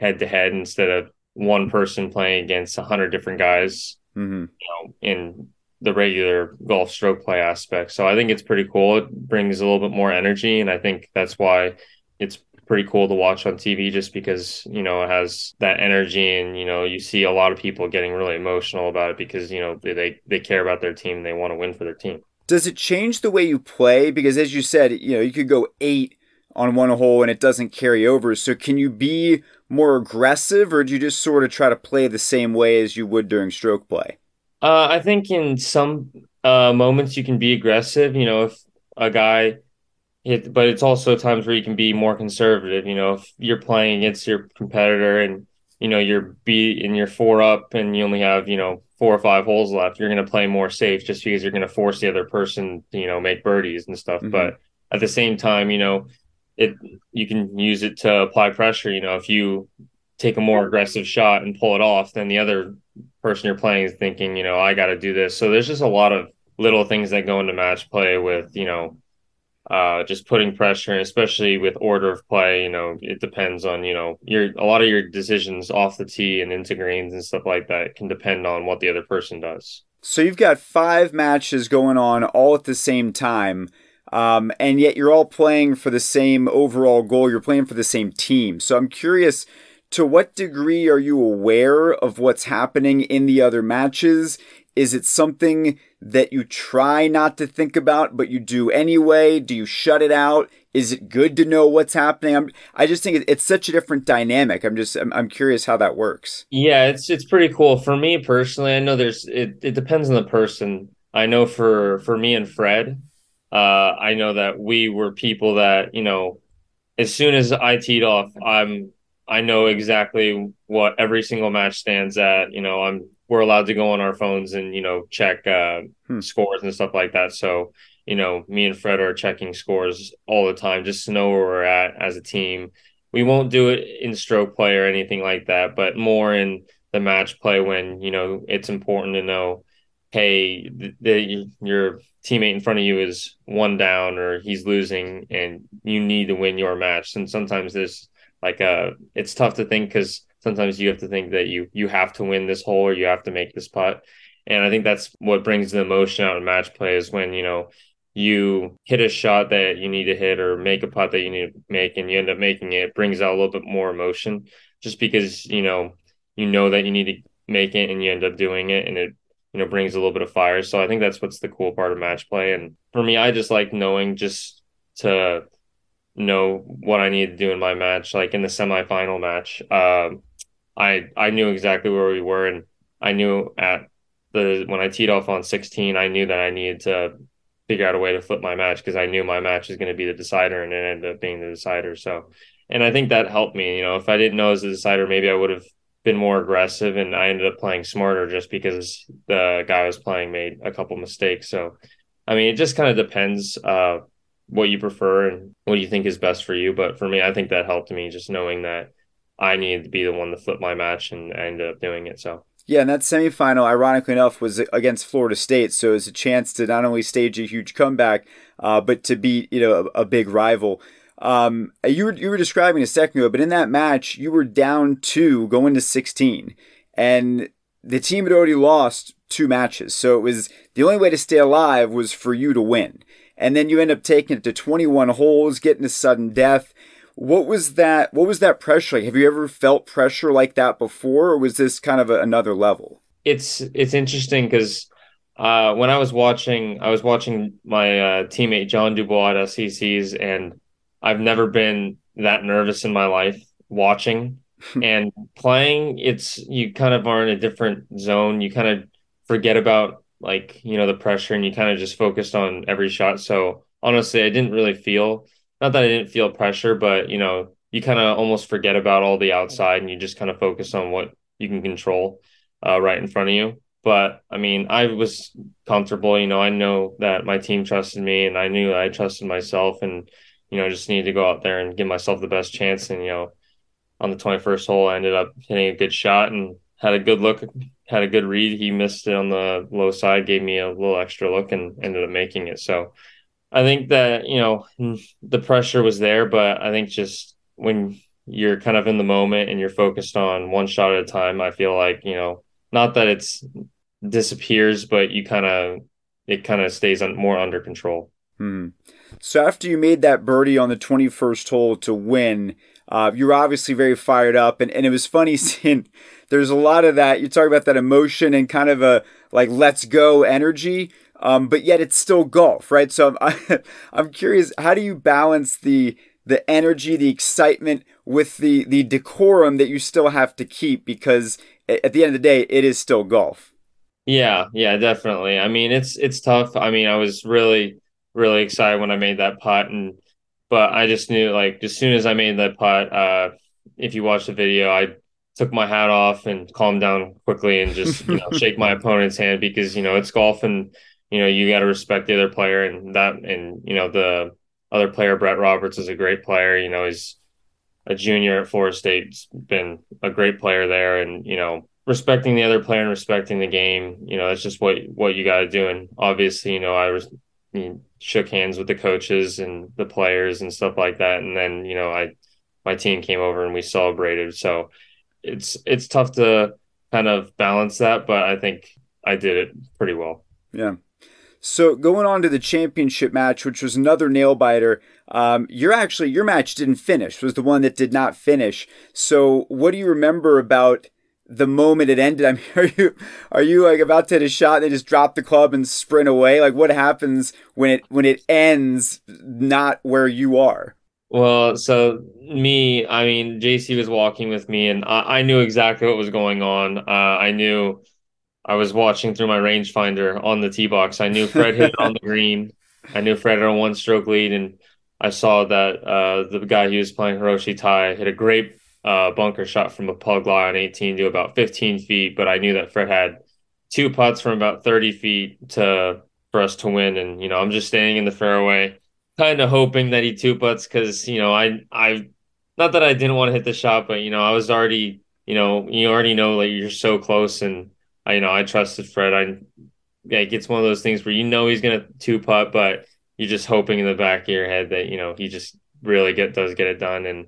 head to head instead of one person playing against a hundred different guys, mm-hmm. you know, in the regular golf stroke play aspect. So I think it's pretty cool. It brings a little bit more energy, and I think that's why it's pretty cool to watch on TV just because you know it has that energy and you know you see a lot of people getting really emotional about it because you know they they care about their team they want to win for their team. Does it change the way you play because as you said, you know, you could go 8 on one hole and it doesn't carry over. So can you be more aggressive or do you just sort of try to play the same way as you would during stroke play? Uh, I think in some uh, moments you can be aggressive. You know, if a guy hit, but it's also times where you can be more conservative. You know, if you're playing against your competitor and you know you're beat and you're four up and you only have you know four or five holes left, you're going to play more safe just because you're going to force the other person to you know make birdies and stuff. Mm-hmm. But at the same time, you know, it you can use it to apply pressure. You know, if you take a more aggressive shot and pull it off, then the other person you're playing is thinking, you know, I got to do this. So there's just a lot of little things that go into match play with, you know, uh, just putting pressure, especially with order of play. You know, it depends on you know your a lot of your decisions off the tee and into greens and stuff like that can depend on what the other person does. So you've got five matches going on all at the same time. Um, and yet you're all playing for the same overall goal. You're playing for the same team. So I'm curious to what degree are you aware of what's happening in the other matches? Is it something that you try not to think about, but you do anyway? Do you shut it out? Is it good to know what's happening? I'm, I just think it's such a different dynamic. I'm just, I'm, I'm curious how that works. Yeah, it's, it's pretty cool. For me personally, I know there's, it, it depends on the person. I know for, for me and Fred, uh, I know that we were people that, you know, as soon as I teed off, I'm I know exactly what every single match stands at. You know, I'm we're allowed to go on our phones and you know check uh, hmm. scores and stuff like that. So you know, me and Fred are checking scores all the time just to know where we're at as a team. We won't do it in stroke play or anything like that, but more in the match play when you know it's important to know, hey, the, the your teammate in front of you is one down or he's losing, and you need to win your match. And sometimes this like uh it's tough to think because sometimes you have to think that you you have to win this hole or you have to make this putt. And i think that's what brings the emotion out of match play is when you know you hit a shot that you need to hit or make a putt that you need to make and you end up making it, it brings out a little bit more emotion just because you know you know that you need to make it and you end up doing it and it you know brings a little bit of fire. So i think that's what's the cool part of match play. And for me i just like knowing just to know what I need to do in my match. Like in the semifinal match, um, I I knew exactly where we were, and I knew at the when I teed off on 16, I knew that I needed to figure out a way to flip my match because I knew my match was going to be the decider, and it ended up being the decider. So, and I think that helped me. You know, if I didn't know as the decider, maybe I would have been more aggressive, and I ended up playing smarter just because the guy I was playing made a couple mistakes. So, I mean, it just kind of depends. Uh, what you prefer and what you think is best for you. But for me, I think that helped me just knowing that I needed to be the one to flip my match, and I ended up doing it. So. Yeah, and that semifinal, ironically enough, was against Florida State, so it was a chance to not only stage a huge comeback, uh, but to beat you know a, a big rival. Um, you were you were describing a second ago, but in that match, you were down two going to sixteen, and the team had already lost two matches, so it was the only way to stay alive was for you to win and then you end up taking it to 21 holes, getting a sudden death. What was that? What was that pressure like? Have you ever felt pressure like that before, or was this kind of a, another level? It's it's interesting because uh, when I was watching, I was watching my uh, teammate John DuBose at SEC's, and I've never been that nervous in my life watching and playing. It's you kind of are in a different zone. You kind of forget about like you know the pressure and you kind of just focused on every shot. So honestly i didn't really feel not that i didn't feel pressure but you know you kind of almost forget about all the outside and you just kind of focus on what you can control uh, right in front of you. But i mean i was comfortable you know i know that my team trusted me and i knew i trusted myself and you know just needed to go out there and give myself the best chance and you know on the 21st hole i ended up hitting a good shot and had a good look had a good read. He missed it on the low side, gave me a little extra look, and ended up making it. So I think that you know the pressure was there, but I think just when you're kind of in the moment and you're focused on one shot at a time, I feel like you know not that it's disappears, but you kind of it kind of stays on, more under control. Hmm. So after you made that birdie on the 21st hole to win, uh, you're obviously very fired up, and, and it was funny seeing there's a lot of that. You talk about that emotion and kind of a like let's go energy, um, but yet it's still golf, right? So I'm I'm curious, how do you balance the the energy, the excitement with the the decorum that you still have to keep because at the end of the day, it is still golf. Yeah, yeah, definitely. I mean, it's it's tough. I mean, I was really really excited when I made that putt and but I just knew like as soon as I made that putt, uh, if you watch the video, I took my hat off and calmed down quickly and just you know shake my opponent's hand because you know it's golf and you know you got to respect the other player and that and you know the other player Brett Roberts is a great player. You know he's a junior at Florida State's been a great player there and you know respecting the other player and respecting the game. You know that's just what what you got to do and obviously you know I was shook hands with the coaches and the players and stuff like that. And then, you know, I, my team came over and we celebrated. So it's, it's tough to kind of balance that. But I think I did it pretty well. Yeah. So going on to the championship match, which was another nail biter, um, you're actually your match didn't finish. Was the one that did not finish. So what do you remember about the moment it ended? I mean, are you are you like about to hit a shot and they just drop the club and sprint away? Like what happens when it when it ends not where you are? Well, so me, I mean, JC was walking with me, and I, I knew exactly what was going on. Uh, I knew I was watching through my rangefinder on the tee box. I knew Fred hit it on the green. I knew Fred had a one stroke lead, and I saw that uh, the guy he was playing Hiroshi Tai hit a great uh, bunker shot from a pug lie on 18 to about 15 feet. But I knew that Fred had two putts from about 30 feet to for us to win, and you know I'm just standing in the fairway, kind of hoping that he two putts because you know I I not that I didn't want to hit the shot, but you know I was already you know you already know like you're so close and I you know I trusted Fred. I like it's one of those things where you know he's gonna two putt, but you're just hoping in the back of your head that you know he just really get does get it done. And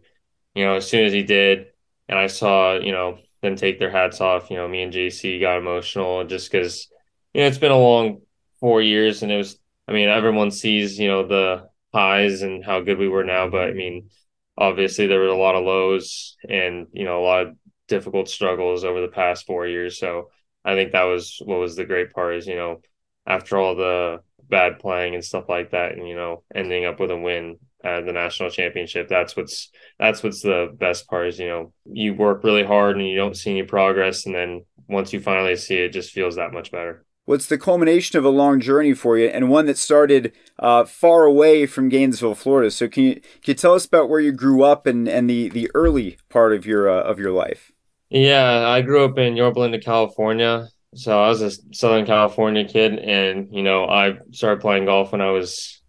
you know as soon as he did, and I saw you know them take their hats off, you know me and JC got emotional just because you know it's been a long four years, and it was I mean everyone sees you know the highs and how good we were now, but I mean obviously there were a lot of lows and you know a lot of difficult struggles over the past four years. So I think that was what was the great part is, you know, after all the bad playing and stuff like that, and you know, ending up with a win at the national championship. That's what's that's what's the best part is, you know, you work really hard and you don't see any progress, and then once you finally see it, it just feels that much better. Well, the culmination of a long journey for you, and one that started uh, far away from Gainesville, Florida. So, can you can you tell us about where you grew up and, and the, the early part of your uh, of your life? Yeah, I grew up in Yorba Linda, California. So I was a Southern California kid, and you know, I started playing golf when I was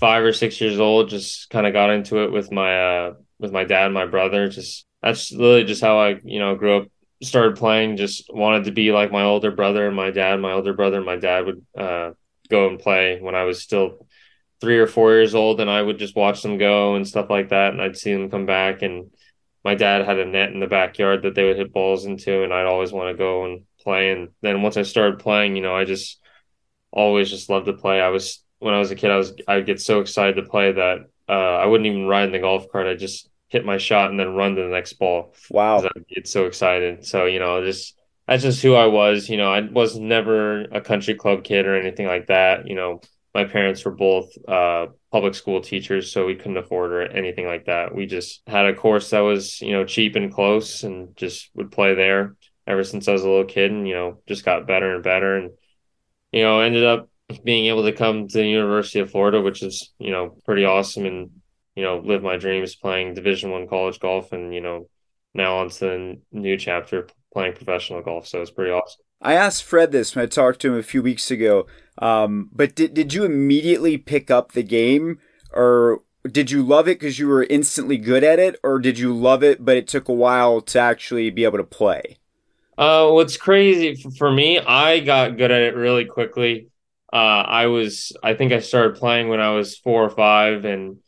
five or six years old. Just kind of got into it with my uh, with my dad, and my brother. Just that's literally just how I you know grew up. Started playing. Just wanted to be like my older brother and my dad. My older brother and my dad would uh, go and play when I was still three or four years old, and I would just watch them go and stuff like that, and I'd see them come back and my dad had a net in the backyard that they would hit balls into, and I'd always want to go and play. And then once I started playing, you know, I just always just loved to play. I was when I was a kid, I was I'd get so excited to play that uh, I wouldn't even ride in the golf cart. I just hit my shot and then run to the next ball. Wow, I get so excited. So you know, just that's just who I was. You know, I was never a country club kid or anything like that. You know, my parents were both uh, public school teachers, so we couldn't afford or anything like that. We just had a course that was, you know, cheap and close and just would play there ever since I was a little kid and, you know, just got better and better and, you know, ended up being able to come to the University of Florida, which is, you know, pretty awesome and, you know, live my dreams playing division one college golf and, you know, now on to the new chapter playing professional golf. So it's pretty awesome. I asked Fred this when I talked to him a few weeks ago. Um, but did did you immediately pick up the game, or did you love it because you were instantly good at it, or did you love it but it took a while to actually be able to play? Uh, what's crazy for me, I got good at it really quickly. Uh, I was, I think I started playing when I was four or five, and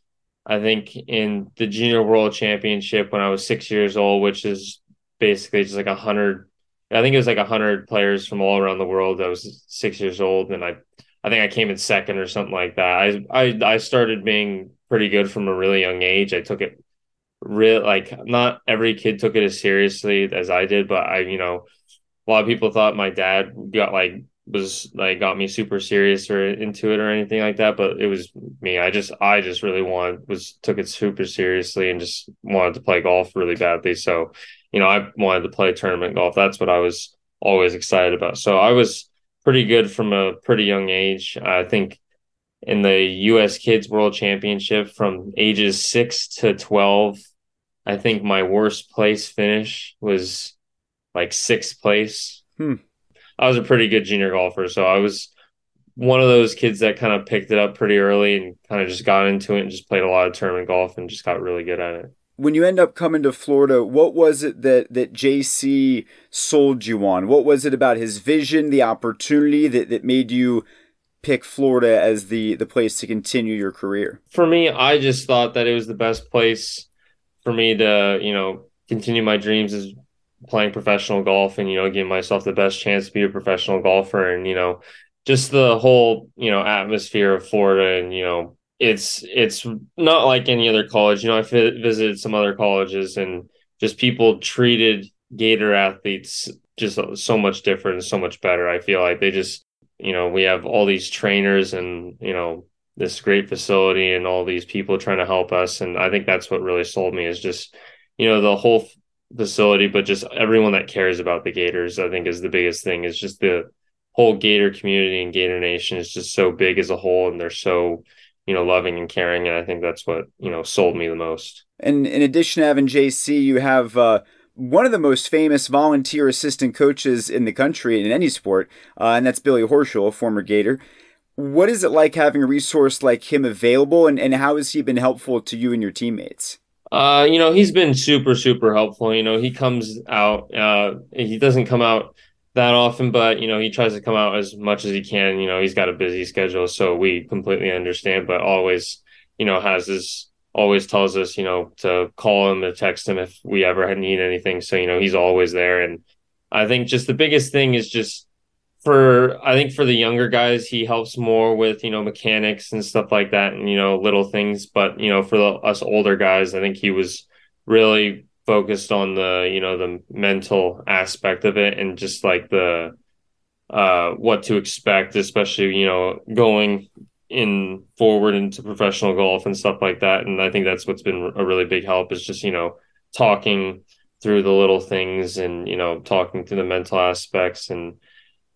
I think in the Junior World Championship when I was six years old, which is basically just like a hundred I think it was like a hundred players from all around the world I was six years old, and I, I think I came in second or something like that. I, I, I started being pretty good from a really young age. I took it real like not every kid took it as seriously as I did, but I, you know, a lot of people thought my dad got like was like got me super serious or into it or anything like that but it was me i just i just really wanted was took it super seriously and just wanted to play golf really badly so you know, I wanted to play tournament golf. That's what I was always excited about. So I was pretty good from a pretty young age. I think in the US Kids World Championship from ages 6 to 12, I think my worst place finish was like 6th place. Hmm. I was a pretty good junior golfer, so I was one of those kids that kind of picked it up pretty early and kind of just got into it and just played a lot of tournament golf and just got really good at it when you end up coming to Florida, what was it that that JC sold you on? What was it about his vision, the opportunity that, that made you pick Florida as the the place to continue your career? For me, I just thought that it was the best place for me to, you know, continue my dreams as playing professional golf and you know giving myself the best chance to be a professional golfer. And you know just the whole you know atmosphere of Florida and you know it's it's not like any other college. You know I visited some other colleges and just people treated gator athletes just so much different and so much better. I feel like they just you know we have all these trainers and you know this great facility and all these people trying to help us. And I think that's what really sold me is just you know the whole facility, but just everyone that cares about the Gators, I think is the biggest thing. Is just the whole Gator community and Gator Nation is just so big as a whole, and they're so you know loving and caring, and I think that's what you know sold me the most. And in addition to having JC, you have. Uh, one of the most famous volunteer assistant coaches in the country in any sport, uh, and that's Billy Horschel, a former Gator. What is it like having a resource like him available, and, and how has he been helpful to you and your teammates? Uh, you know, he's been super, super helpful. You know, he comes out, uh, he doesn't come out that often, but, you know, he tries to come out as much as he can. You know, he's got a busy schedule, so we completely understand, but always, you know, has his, always tells us, you know, to call him, to text him if we ever need anything. So, you know, he's always there. And I think just the biggest thing is just, for I think for the younger guys, he helps more with you know mechanics and stuff like that, and you know little things. But you know for the, us older guys, I think he was really focused on the you know the mental aspect of it and just like the uh what to expect, especially you know going in forward into professional golf and stuff like that. And I think that's what's been a really big help is just you know talking through the little things and you know talking through the mental aspects and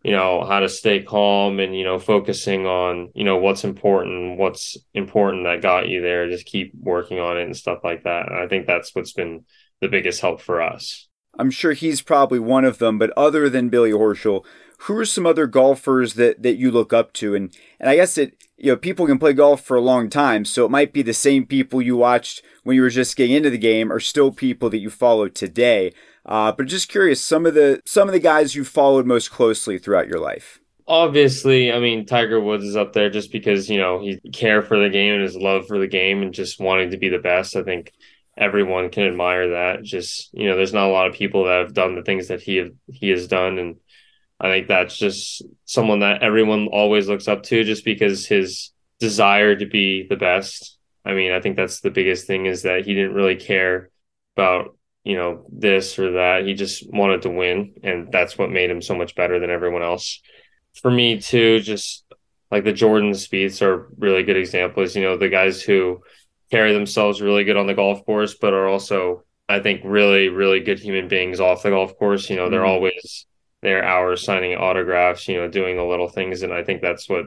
you know how to stay calm and you know focusing on you know what's important what's important that got you there. Just keep working on it and stuff like that. And i think that's what's been the biggest help for us. I'm sure he's probably one of them but other than billy horschel who are some other golfers that that you look up to? And and i guess it you know people can play golf for a long time so it might be the same people you watched when you were just getting into the game are still people that you follow today uh, but just curious, some of the some of the guys you followed most closely throughout your life. Obviously, I mean Tiger Woods is up there just because you know he care for the game and his love for the game and just wanting to be the best. I think everyone can admire that. Just you know, there's not a lot of people that have done the things that he have, he has done, and I think that's just someone that everyone always looks up to, just because his desire to be the best. I mean, I think that's the biggest thing is that he didn't really care about you know, this or that. He just wanted to win, and that's what made him so much better than everyone else. For me, too, just like the Jordan Spieths are really good examples. You know, the guys who carry themselves really good on the golf course, but are also, I think, really, really good human beings off the golf course. You know, they're mm-hmm. always there hours signing autographs, you know, doing the little things, and I think that's what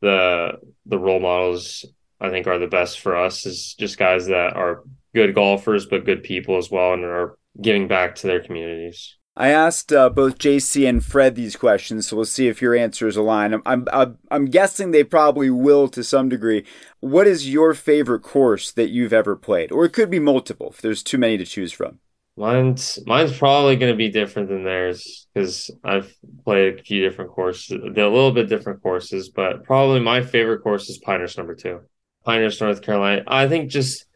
the the role models I think are the best for us is just guys that are good golfers, but good people as well, and are giving back to their communities. I asked uh, both JC and Fred these questions, so we'll see if your answers align. I'm, I'm, I'm guessing they probably will to some degree. What is your favorite course that you've ever played? Or it could be multiple if there's too many to choose from. Mine's mine's probably going to be different than theirs because I've played a few different courses. They're a little bit different courses, but probably my favorite course is Pinehurst number two, Pinehurst, North Carolina. I think just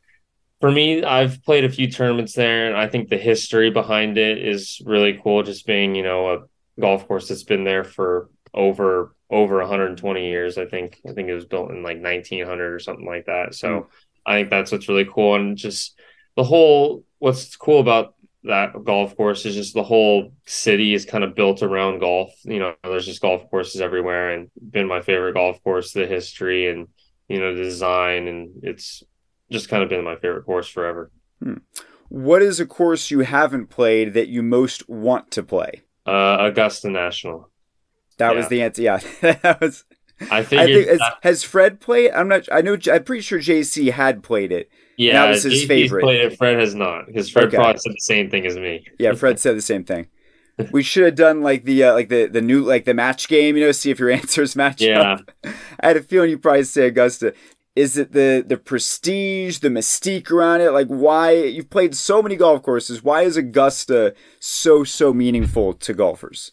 for me, I've played a few tournaments there, and I think the history behind it is really cool. Just being, you know, a golf course that's been there for over over 120 years. I think I think it was built in like 1900 or something like that. So mm. I think that's what's really cool, and just the whole what's cool about that golf course is just the whole city is kind of built around golf. You know, there's just golf courses everywhere, and been my favorite golf course. The history and you know the design, and it's just kind of been my favorite course forever. Hmm. What is a course you haven't played that you most want to play? Uh, Augusta National. That yeah. was the answer. Yeah, that was. I, I think has, has, Fred played? I'm not. I know. I'm pretty sure JC had played it. Yeah, that was his JC's favorite. Played it. Fred has not, because Fred okay. probably said the same thing as me. yeah, Fred said the same thing. we should have done like the uh, like the the new like the match game. You know, see if your answers match yeah. up. I had a feeling you'd probably say Augusta. Is it the the prestige, the mystique around it? Like why you've played so many golf courses? Why is Augusta so so meaningful to golfers?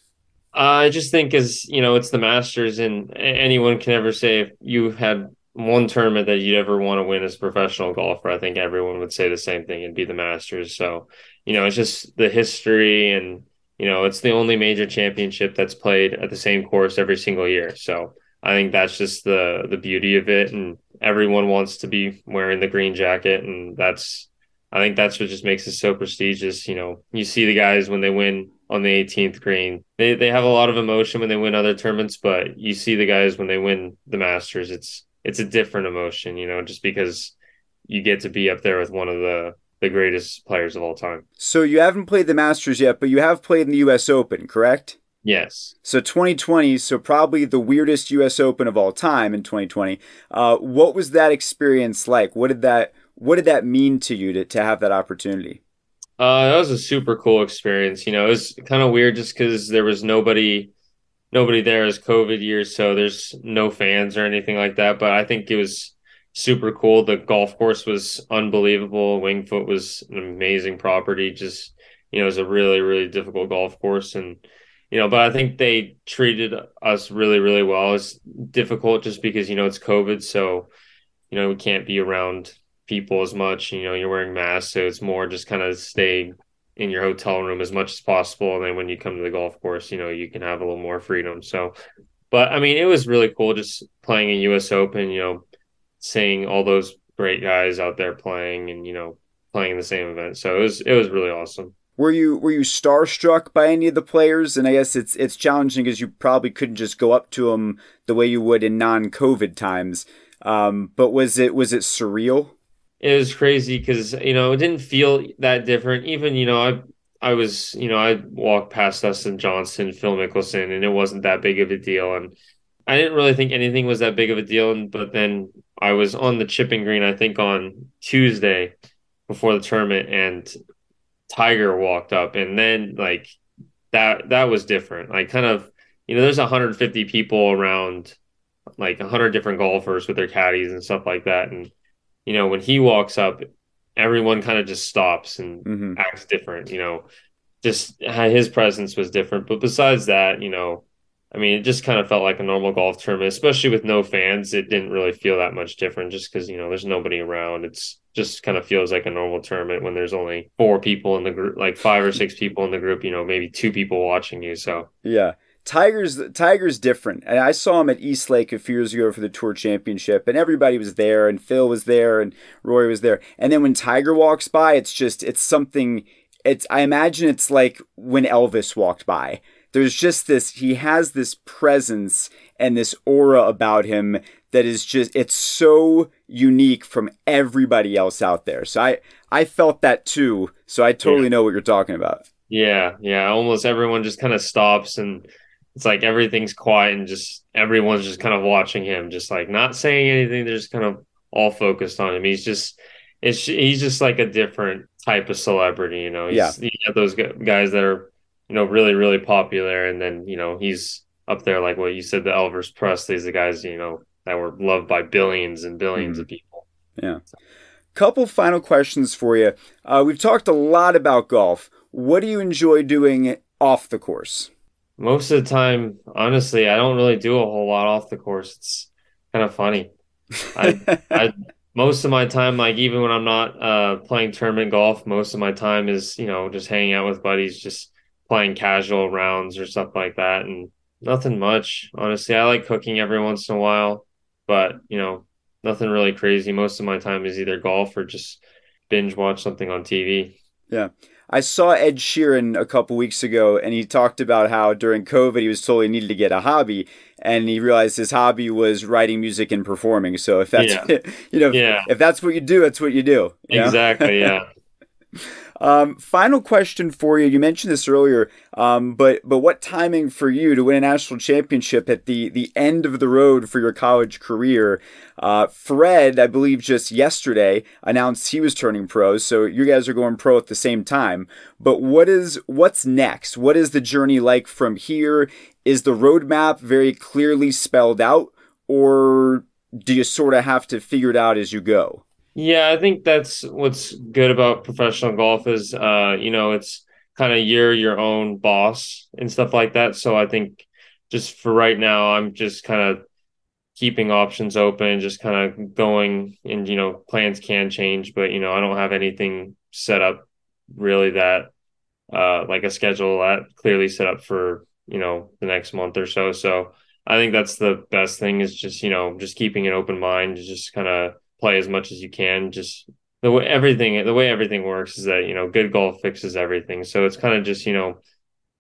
Uh, I just think as you know, it's the Masters, and anyone can ever say if you had one tournament that you'd ever want to win as a professional golfer, I think everyone would say the same thing. It'd be the Masters. So, you know, it's just the history and, you know, it's the only major championship that's played at the same course every single year. So I think that's just the the beauty of it. And everyone wants to be wearing the green jacket. And that's I think that's what just makes it so prestigious. You know, you see the guys when they win on the 18th green. They they have a lot of emotion when they win other tournaments, but you see the guys when they win the Masters. It's it's a different emotion, you know, just because you get to be up there with one of the the greatest players of all time. So you haven't played the Masters yet, but you have played in the U.S. Open, correct? Yes. So 2020, so probably the weirdest U.S. Open of all time in 2020. Uh, what was that experience like? What did that What did that mean to you to to have that opportunity? Uh, that was a super cool experience. You know, it was kind of weird just because there was nobody nobody there as COVID years, so there's no fans or anything like that. But I think it was super cool. The golf course was unbelievable. Winged Foot was an amazing property. Just you know, it was a really really difficult golf course, and you know, but I think they treated us really really well. It's difficult just because you know it's COVID, so you know we can't be around people as much. You know, you're wearing masks, so it's more just kind of stay in your hotel room as much as possible. And then when you come to the golf course, you know, you can have a little more freedom. So, but I mean, it was really cool just playing a US Open, you know, seeing all those great guys out there playing and, you know, playing the same event. So it was, it was really awesome. Were you were you starstruck by any of the players? And I guess it's it's challenging because you probably couldn't just go up to them the way you would in non-COVID times. Um, but was it was it surreal? it was crazy because you know it didn't feel that different. Even you know I I was you know I walked past Dustin Johnson, Phil Mickelson, and it wasn't that big of a deal. And I didn't really think anything was that big of a deal. And, but then I was on the chipping green, I think on Tuesday before the tournament, and Tiger walked up, and then like that that was different. Like kind of you know there's 150 people around, like 100 different golfers with their caddies and stuff like that, and you know, when he walks up, everyone kind of just stops and mm-hmm. acts different, you know, just his presence was different. But besides that, you know, I mean, it just kind of felt like a normal golf tournament, especially with no fans. It didn't really feel that much different just because, you know, there's nobody around. It's just kind of feels like a normal tournament when there's only four people in the group, like five or six people in the group, you know, maybe two people watching you. So, yeah. Tiger's Tiger's different, and I saw him at East Lake a few years ago for the Tour Championship, and everybody was there, and Phil was there, and Rory was there, and then when Tiger walks by, it's just it's something. It's I imagine it's like when Elvis walked by. There's just this. He has this presence and this aura about him that is just it's so unique from everybody else out there. So I I felt that too. So I totally yeah. know what you're talking about. Yeah, yeah. Almost everyone just kind of stops and it's like everything's quiet and just everyone's just kind of watching him, just like not saying anything. They're just kind of all focused on him. He's just, it's he's just like a different type of celebrity, you know. He's, yeah, you got those guys that are, you know, really really popular, and then you know he's up there like what you said, the Elvis Presley's, the guys you know that were loved by billions and 1000000000s mm-hmm. of people. Yeah. Couple final questions for you. Uh, we've talked a lot about golf. What do you enjoy doing off the course? most of the time, honestly, I don't really do a whole lot off the course. It's kind of funny. I, I most of my time, like even when I'm not uh, playing tournament golf, most of my time is you know just hanging out with buddies, just playing casual rounds or stuff like that, and nothing much. Honestly, I like cooking every once in a while, but you know nothing really crazy. Most of my time is either golf or just binge watch something on TV. Yeah. I saw Ed Sheeran a couple weeks ago, and he talked about how during COVID he was told he needed to get a hobby, and he realized his hobby was writing music and performing. So if that's yeah. you know, yeah. if, if, that's what you do, that's what you do. You exactly. yeah. Um, final question for you. You mentioned this earlier, um, but but what timing for you to win a national championship at the the end of the road for your college career? Uh, Fred, I believe, just yesterday announced he was turning pro, so you guys are going pro at the same time. But what is what's next? What is the journey like from here? Is the roadmap very clearly spelled out, or do you sort of have to figure it out as you go? Yeah, I think that's what's good about professional golf is uh, you know, it's kind of you're your own boss and stuff like that. So I think just for right now, I'm just kind of keeping options open, just kind of going and, you know, plans can change, but, you know, I don't have anything set up really that, uh, like a schedule that clearly set up for, you know, the next month or so. So I think that's the best thing is just, you know, just keeping an open mind, just kind of play as much as you can. Just the way everything, the way everything works is that, you know, good golf fixes everything. So it's kind of just, you know,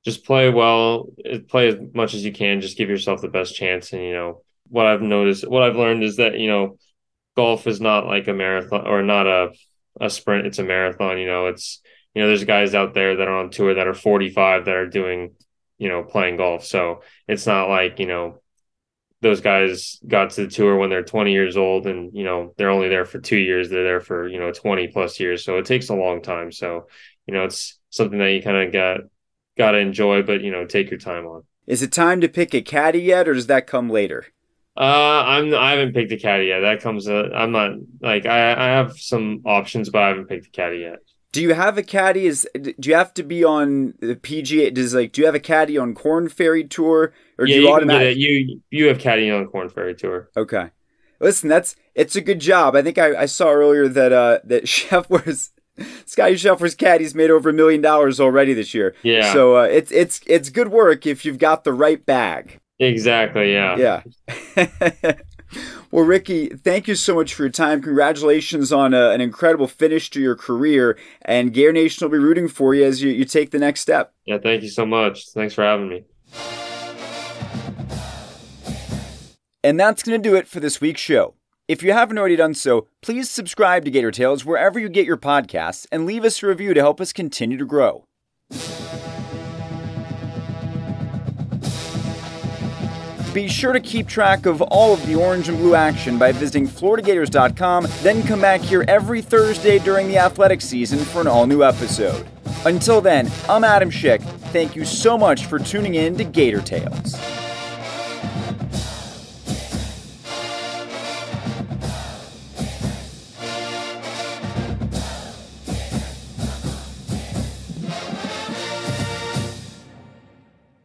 just play well, eh, play as much as you can, just give yourself the best chance. And, you know, what I've noticed, what I've learned is that, you know, golf is not like a marathon or not a, a sprint. It's a marathon. You know, it's, you know, there's guys out there that are on tour that are 45 that are doing, you know, playing golf. So it's not like, you know, those guys got to the tour when they're 20 years old and, you know, they're only there for two years. They're there for, you know, 20 plus years. So it takes a long time. So, you know, it's something that you kind of got got to enjoy, but you know, take your time on. Is it time to pick a caddy yet, or does that come later? Uh, I'm I haven't picked a caddy yet. That comes. Uh, I'm not like I I have some options, but I haven't picked a caddy yet. Do you have a caddy? Is do you have to be on the PGA? Does like do you have a caddy on Korn Ferry Tour, or yeah, do you, you automatically you you have caddy on Korn Ferry Tour? Okay, listen, that's it's a good job. I think I, I saw earlier that uh that Scheffler's Scottie Scheffler's caddy's made over a million dollars already this year. Yeah. So uh, it's it's it's good work if you've got the right bag. Exactly. Yeah. Yeah. well, Ricky, thank you so much for your time. Congratulations on a, uh, an incredible finish to your career, and Gator Nation will be rooting for you as you, you take the next step. Yeah. Thank you so much. Thanks for having me. And that's going to do it for this week's show. If you haven't already done so, please subscribe to Gator Tales wherever you get your podcasts and leave us a review to help us continue to grow. Be sure to keep track of all of the orange and blue action by visiting FloridaGators.com, then come back here every Thursday during the athletic season for an all new episode. Until then, I'm Adam Schick. Thank you so much for tuning in to Gator Tales.